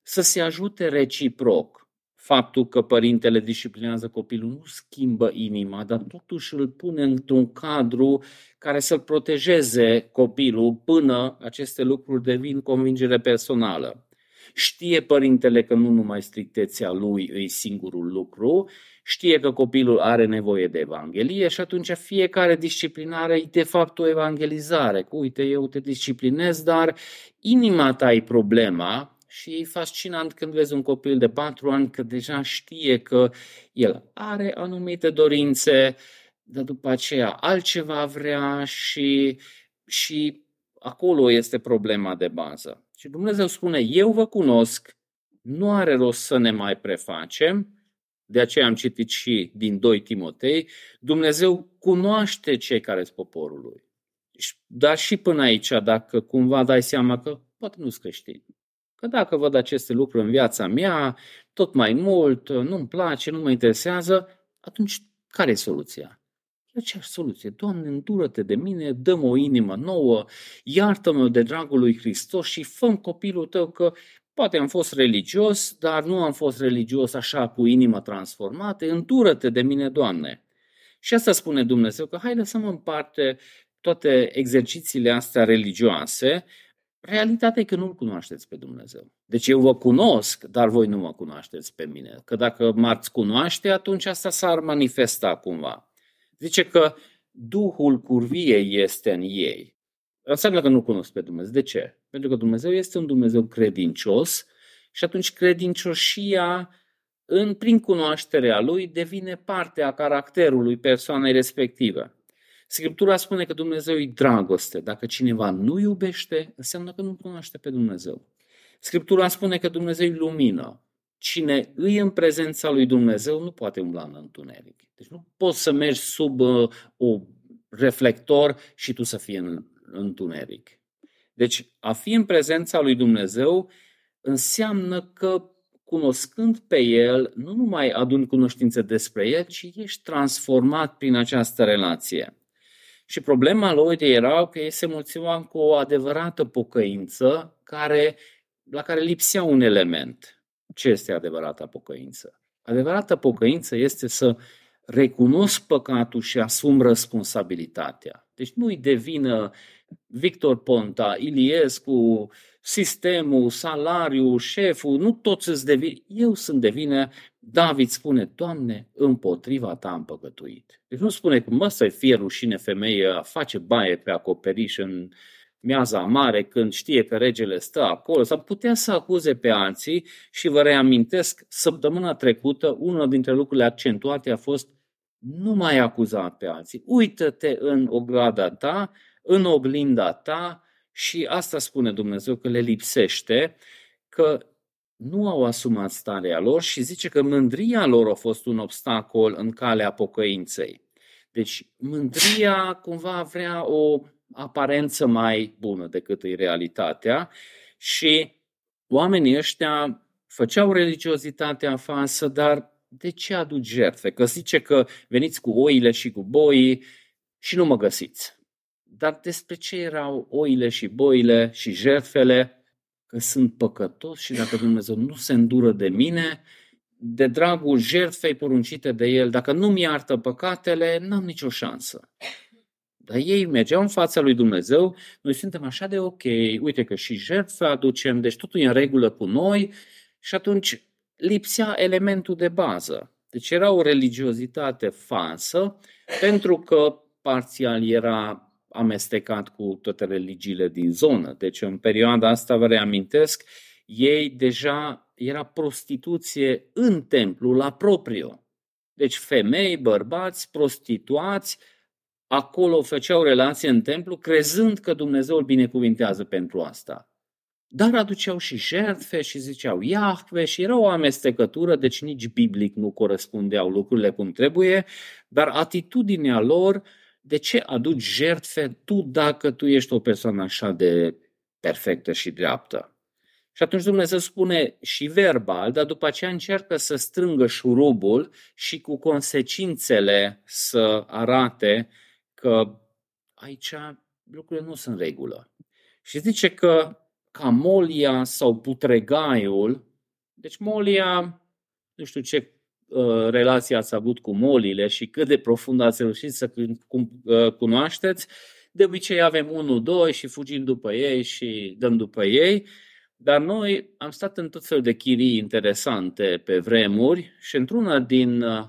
să se ajute reciproc faptul că părintele disciplinează copilul nu schimbă inima, dar totuși îl pune într-un cadru care să-l protejeze copilul până aceste lucruri devin convingere personală. Știe părintele că nu numai strictețea lui îi singurul lucru, știe că copilul are nevoie de Evanghelie și atunci fiecare disciplinare e de fapt o evangelizare. Uite, eu te disciplinez, dar inima ta e problema și e fascinant când vezi un copil de patru ani că deja știe că el are anumite dorințe, dar după aceea altceva vrea și, și acolo este problema de bază. Și Dumnezeu spune, eu vă cunosc, nu are rost să ne mai prefacem, de aceea am citit și din 2 Timotei, Dumnezeu cunoaște cei care sunt poporul lui. Dar și până aici, dacă cumva dai seama că poate nu-ți creștini, Că dacă văd aceste lucruri în viața mea, tot mai mult, nu-mi place, nu mă interesează, atunci care e soluția? E aceeași soluție. Doamne, îndură-te de mine, dă o inimă nouă, iartă-mă de dragul lui Hristos și fă copilul tău că Poate am fost religios, dar nu am fost religios așa cu inima transformată. Întură-te de mine, Doamne. Și asta spune Dumnezeu, că hai lăsăm în parte toate exercițiile astea religioase. Realitatea e că nu-L cunoașteți pe Dumnezeu. Deci eu vă cunosc, dar voi nu mă cunoașteți pe mine. Că dacă m-ați cunoaște, atunci asta s-ar manifesta cumva. Zice că Duhul curviei este în ei. Înseamnă că nu cunosc pe Dumnezeu. De ce? Pentru că Dumnezeu este un Dumnezeu credincios și atunci credincioșia în, prin cunoașterea lui devine parte a caracterului persoanei respective. Scriptura spune că Dumnezeu e dragoste. Dacă cineva nu iubește, înseamnă că nu cunoaște pe Dumnezeu. Scriptura spune că Dumnezeu e lumină. Cine îi în prezența lui Dumnezeu nu poate umbla în întuneric. Deci nu poți să mergi sub uh, o reflector și tu să fii în întuneric. Deci a fi în prezența lui Dumnezeu înseamnă că cunoscând pe El, nu numai adun cunoștințe despre El, ci ești transformat prin această relație. Și problema lui era că ei se mulțeau cu o adevărată pocăință care, la care lipsea un element. Ce este adevărata pocăință? Adevărata pocăință este să recunosc păcatul și asum responsabilitatea. Deci nu-i devină Victor Ponta, Iliescu, sistemul, salariul, șeful, nu toți îți devin. Eu sunt de vină. David spune, Doamne, împotriva ta am păcătuit. Deci nu spune că mă să fie rușine femeie a face baie pe acoperiș în miaza mare când știe că regele stă acolo, sau putea să acuze pe alții și vă reamintesc, săptămâna trecută, una dintre lucrurile accentuate a fost nu mai acuza pe alții. Uită-te în ograda ta, în oglinda ta și asta spune Dumnezeu că le lipsește, că nu au asumat starea lor și zice că mândria lor a fost un obstacol în calea pocăinței. Deci mândria cumva vrea o aparență mai bună decât e realitatea și oamenii ăștia făceau religiozitatea față, dar de ce aduc jertfe? Că zice că veniți cu oile și cu boii și nu mă găsiți. Dar despre ce erau oile și boile și jertfele? Că sunt păcătos și dacă Dumnezeu nu se îndură de mine, de dragul jertfei poruncite de El, dacă nu-mi iartă păcatele, n-am nicio șansă. Dar ei mergeau în fața lui Dumnezeu, noi suntem așa de ok, uite că și jertfa aducem, deci totul e în regulă cu noi și atunci lipsea elementul de bază. Deci era o religiozitate falsă, pentru că parțial era amestecat cu toate religiile din zonă. Deci în perioada asta, vă reamintesc, ei deja era prostituție în templu, la propriu. Deci femei, bărbați, prostituați, acolo făceau relație în templu, crezând că Dumnezeu îl binecuvintează pentru asta. Dar aduceau și jertfe și ziceau Iahve și era o amestecătură, deci nici biblic nu corespundeau lucrurile cum trebuie, dar atitudinea lor, de ce aduci jertfe tu dacă tu ești o persoană așa de perfectă și dreaptă? Și atunci Dumnezeu spune și verbal, dar după aceea încearcă să strângă șurubul și cu consecințele să arate că aici lucrurile nu sunt regulă. Și zice că ca molia sau putregaiul. Deci molia, nu știu ce uh, relație ați avut cu molile și cât de profund ați reușit să uh, cunoașteți. De obicei avem unul, doi și fugim după ei și dăm după ei. Dar noi am stat în tot felul de chirii interesante pe vremuri și într-una din uh,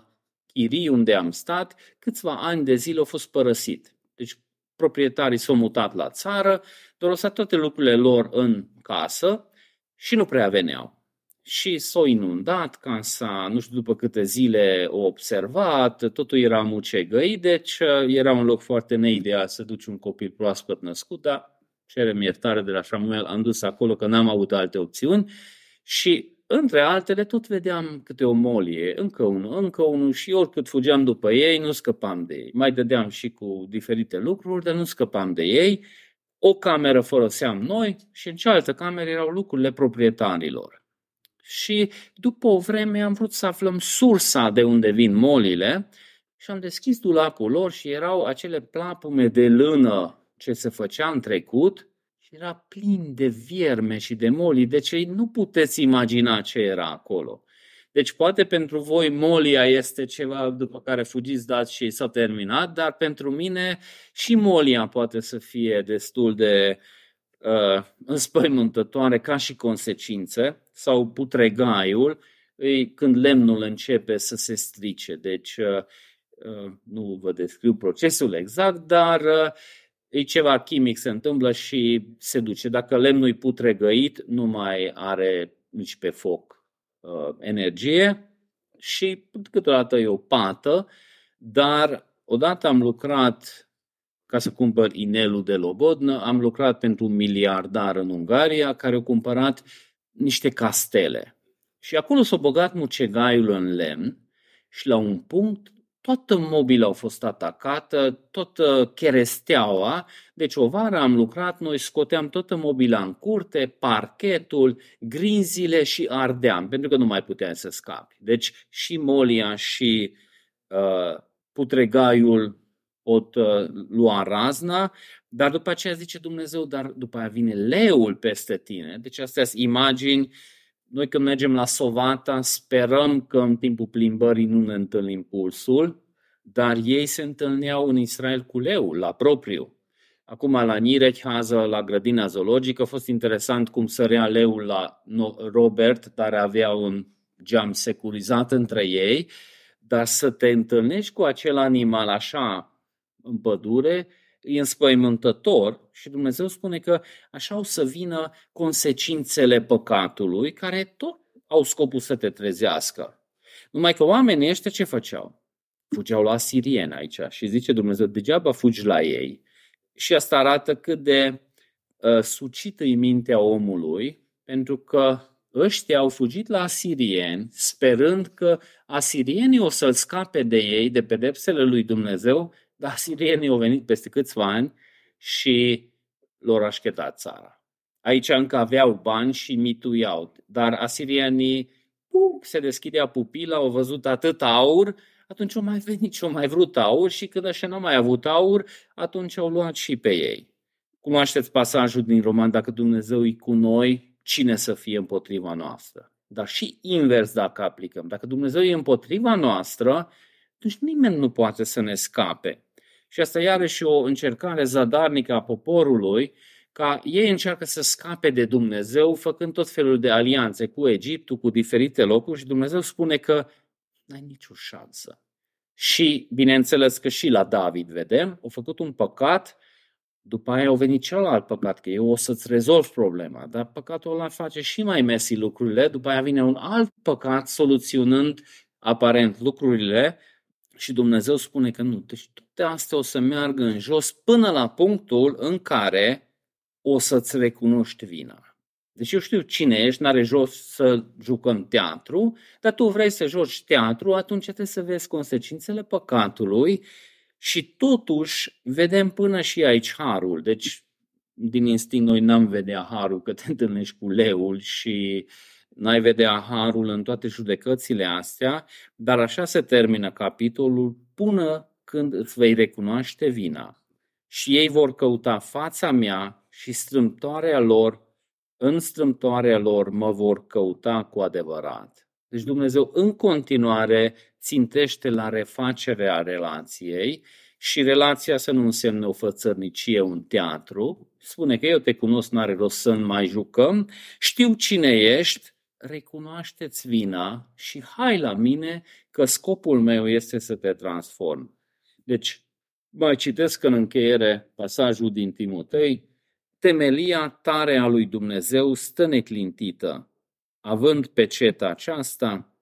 chirii unde am stat, câțiva ani de zile au fost părăsit. Deci proprietarii s-au mutat la țară, dar lăsat toate lucrurile lor în casă și nu prea veneau. Și s-au inundat casa, nu știu după câte zile o observat, totul era mucegăit, deci uh, era un loc foarte neideal să duci un copil proaspăt născut, dar cerem iertare de la Samuel, am dus acolo că n-am avut alte opțiuni și între altele, tot vedeam câte o molie, încă unul, încă unul și oricât fugeam după ei, nu scăpam de ei. Mai dădeam și cu diferite lucruri, dar nu scăpam de ei. O cameră foloseam noi și în cealaltă cameră erau lucrurile proprietarilor. Și după o vreme am vrut să aflăm sursa de unde vin molile și am deschis dulapul lor și erau acele plapume de lână ce se făcea în trecut și era plin de vierme și de moli, deci nu puteți imagina ce era acolo. Deci poate pentru voi molia este ceva după care fugiți, dați și s-a terminat, dar pentru mine și molia poate să fie destul de uh, înspăimântătoare ca și consecințe, sau putregaiul, când lemnul începe să se strice. Deci uh, uh, nu vă descriu procesul exact, dar uh, e ceva chimic se întâmplă și se duce. Dacă lemnul e putregăit, nu mai are nici pe foc uh, energie și câteodată e o pată, dar odată am lucrat ca să cumpăr inelul de Lobodnă, am lucrat pentru un miliardar în Ungaria care a cumpărat niște castele. Și acolo s-a băgat mucegaiul în lemn și la un punct toată mobila a fost atacată, toată cheresteaua. Deci o vară am lucrat, noi scoteam toată mobila în curte, parchetul, grinzile și ardeam, pentru că nu mai puteam să scapi. Deci și molia și uh, putregaiul o uh, lua razna, dar după aceea zice Dumnezeu, dar după aia vine leul peste tine. Deci astea sunt imagini noi când mergem la Sovata sperăm că în timpul plimbării nu ne întâlnim pulsul, dar ei se întâlneau în Israel cu leul, la propriu. Acum la Nirechhază, la grădina zoologică, a fost interesant cum sărea leul la Robert, dar avea un geam securizat între ei, dar să te întâlnești cu acel animal așa în pădure, e înspăimântător și Dumnezeu spune că așa o să vină consecințele păcatului care tot au scopul să te trezească. Numai că oamenii ăștia ce făceau? Fugeau la sirieni aici și zice Dumnezeu, degeaba fugi la ei. Și asta arată cât de uh, sucită e mintea omului, pentru că ăștia au fugit la asirieni, sperând că asirienii o să-l scape de ei, de pedepsele lui Dumnezeu, dar asirienii au venit peste câțiva ani și lor așchetat țara. Aici încă aveau bani și mituiau, dar asirienii pum, se deschidea pupila, au văzut atât aur, atunci au mai venit și au mai vrut aur și când așa n-au mai avut aur, atunci au luat și pe ei. Cunoașteți pasajul din Roman, dacă Dumnezeu e cu noi, cine să fie împotriva noastră? Dar și invers dacă aplicăm. Dacă Dumnezeu e împotriva noastră, atunci nimeni nu poate să ne scape. Și asta iarăși o încercare zadarnică a poporului, ca ei încearcă să scape de Dumnezeu, făcând tot felul de alianțe cu Egiptul, cu diferite locuri și Dumnezeu spune că n-ai nicio șansă. Și, bineînțeles că și la David vedem, au făcut un păcat, după aia au venit celălalt păcat, că eu o să-ți rezolv problema, dar păcatul ăla face și mai mesi lucrurile, după aia vine un alt păcat soluționând aparent lucrurile și Dumnezeu spune că nu. Deci toate astea o să meargă în jos până la punctul în care o să-ți recunoști vina. Deci eu știu cine ești, n-are jos să jucăm teatru, dar tu vrei să joci teatru, atunci trebuie să vezi consecințele păcatului și totuși vedem până și aici harul. Deci din instinct noi n-am vedea harul că te întâlnești cu leul și n-ai vedea harul în toate judecățile astea, dar așa se termină capitolul până când îți vei recunoaște vina. Și ei vor căuta fața mea și strâmtoarea lor, în strâmtoarea lor mă vor căuta cu adevărat. Deci Dumnezeu în continuare țintește la refacerea relației și relația să nu însemne o fățărnicie, un teatru. Spune că eu te cunosc, n-are rost să mai jucăm, știu cine ești, recunoașteți vina și hai la mine că scopul meu este să te transform. Deci, mai citesc în încheiere pasajul din Timotei, temelia tare a lui Dumnezeu stă neclintită. Având pe ceta aceasta,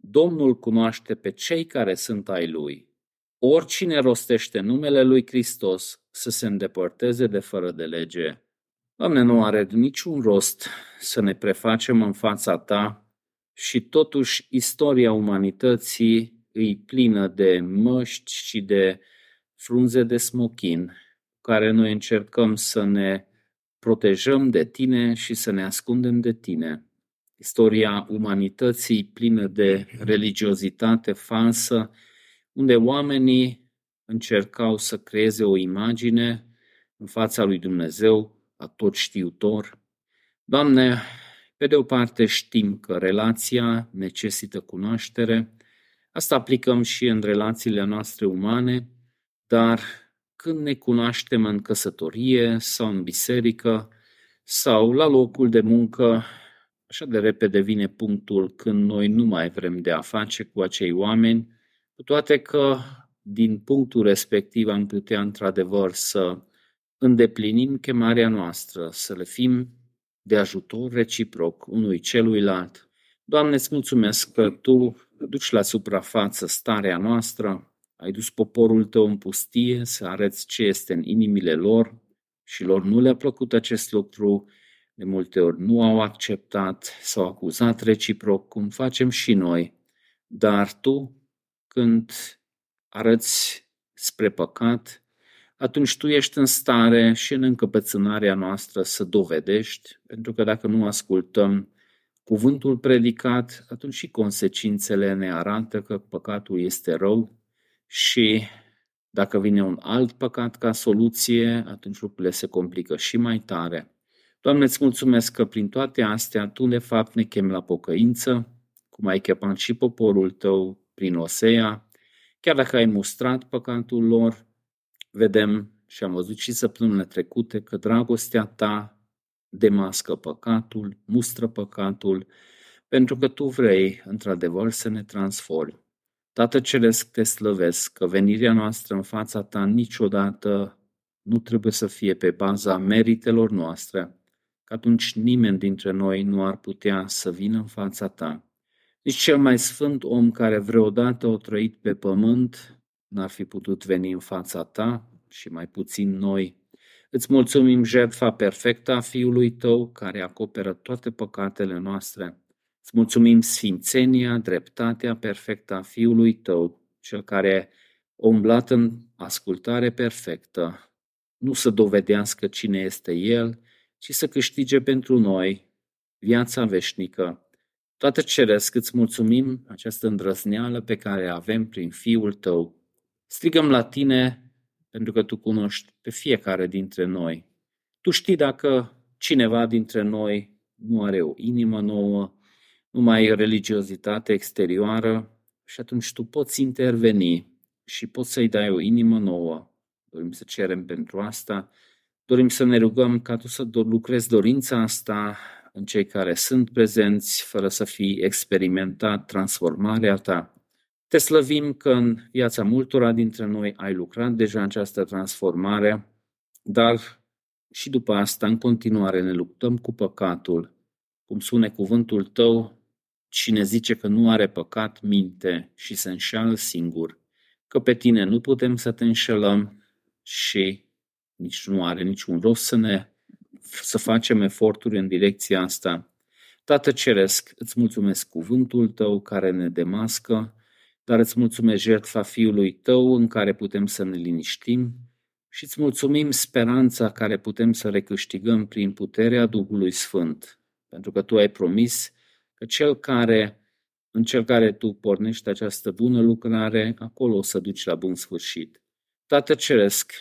Domnul cunoaște pe cei care sunt ai lui. Oricine rostește numele lui Hristos să se îndepărteze de fără de lege. Doamne, nu are niciun rost să ne prefacem în fața Ta și totuși istoria umanității îi plină de măști și de frunze de smochin, care noi încercăm să ne protejăm de Tine și să ne ascundem de Tine. Istoria umanității plină de religiozitate falsă, unde oamenii încercau să creeze o imagine în fața lui Dumnezeu tot știutor. Doamne, pe de o parte știm că relația necesită cunoaștere, asta aplicăm și în relațiile noastre umane, dar când ne cunoaștem în căsătorie sau în biserică sau la locul de muncă, așa de repede vine punctul când noi nu mai vrem de a face cu acei oameni, cu toate că din punctul respectiv am putea într-adevăr să îndeplinim chemarea noastră, să le fim de ajutor reciproc unui celuilalt. Doamne, îți mulțumesc că Tu duci la suprafață starea noastră, ai dus poporul Tău în pustie să arăți ce este în inimile lor și lor nu le-a plăcut acest lucru, de multe ori nu au acceptat, s-au acuzat reciproc, cum facem și noi. Dar Tu, când arăți spre păcat, atunci tu ești în stare și în încăpățânarea noastră să dovedești, pentru că dacă nu ascultăm cuvântul predicat, atunci și consecințele ne arată că păcatul este rău și dacă vine un alt păcat ca soluție, atunci lucrurile se complică și mai tare. Doamne, îți mulțumesc că prin toate astea Tu de fapt ne chem la pocăință, cum ai chemat și poporul Tău prin Osea, chiar dacă ai mustrat păcatul lor, vedem și am văzut și săptămânile trecute că dragostea ta demască păcatul, mustră păcatul, pentru că tu vrei, într-adevăr, să ne transformi. Tată Ceresc, te slăvesc că venirea noastră în fața ta niciodată nu trebuie să fie pe baza meritelor noastre, că atunci nimeni dintre noi nu ar putea să vină în fața ta. Nici cel mai sfânt om care vreodată a trăit pe pământ n-ar fi putut veni în fața ta și mai puțin noi. Îți mulțumim jertfa perfectă a Fiului Tău, care acoperă toate păcatele noastre. Îți mulțumim sfințenia, dreptatea perfectă a Fiului Tău, cel care a umblat în ascultare perfectă, nu să dovedească cine este El, ci să câștige pentru noi viața veșnică. Toate ceresc, îți mulțumim această îndrăzneală pe care avem prin Fiul Tău, Strigăm la tine pentru că tu cunoști pe fiecare dintre noi. Tu știi dacă cineva dintre noi nu are o inimă nouă, nu mai e religiozitate exterioară și atunci tu poți interveni și poți să-i dai o inimă nouă. Dorim să cerem pentru asta, dorim să ne rugăm ca tu să lucrezi dorința asta în cei care sunt prezenți, fără să fii experimentat transformarea ta. Te slăvim că în viața multora dintre noi ai lucrat deja în această transformare, dar și după asta, în continuare, ne luptăm cu păcatul. Cum spune cuvântul tău, cine zice că nu are păcat, minte și se înșeală singur, că pe tine nu putem să te înșelăm și nici nu are niciun rost să ne să facem eforturi în direcția asta. Tată Ceresc, îți mulțumesc cuvântul tău care ne demască, dar îți mulțumesc jertfa Fiului Tău în care putem să ne liniștim și îți mulțumim speranța care putem să recâștigăm prin puterea Duhului Sfânt, pentru că Tu ai promis că cel care, în cel care Tu pornești această bună lucrare, acolo o să duci la bun sfârșit. Tată Ceresc,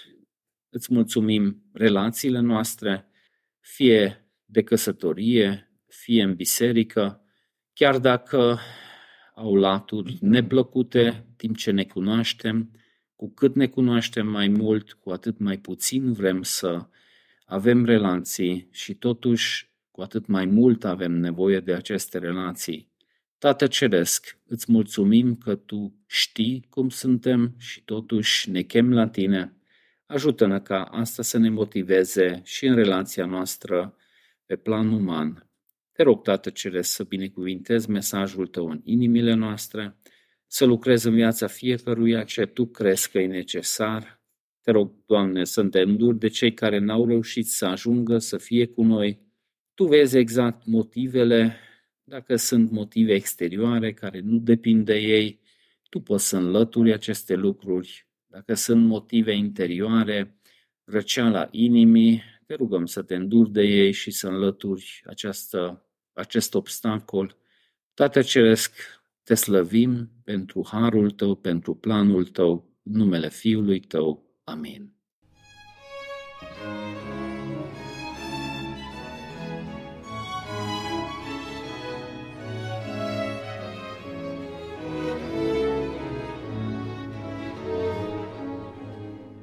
îți mulțumim relațiile noastre, fie de căsătorie, fie în biserică, chiar dacă au laturi neplăcute, timp ce ne cunoaștem. Cu cât ne cunoaștem mai mult, cu atât mai puțin vrem să avem relații și totuși cu atât mai mult avem nevoie de aceste relații. Tată Ceresc, îți mulțumim că Tu știi cum suntem și totuși ne chem la Tine. Ajută-ne ca asta să ne motiveze și în relația noastră pe plan uman. Te rog, Tată Ceresc, să binecuvintezi mesajul Tău în inimile noastre, să lucrezi în viața fiecăruia ce Tu crezi că e necesar. Te rog, Doamne, să te înduri de cei care n-au reușit să ajungă să fie cu noi. Tu vezi exact motivele, dacă sunt motive exterioare care nu depind de ei, Tu poți să înlături aceste lucruri. Dacă sunt motive interioare, răceala inimii, te rugăm să te înduri de ei și să înlături această acest obstacol. Tată Ceresc, te slăvim pentru harul tău, pentru planul tău, în numele Fiului tău. Amin.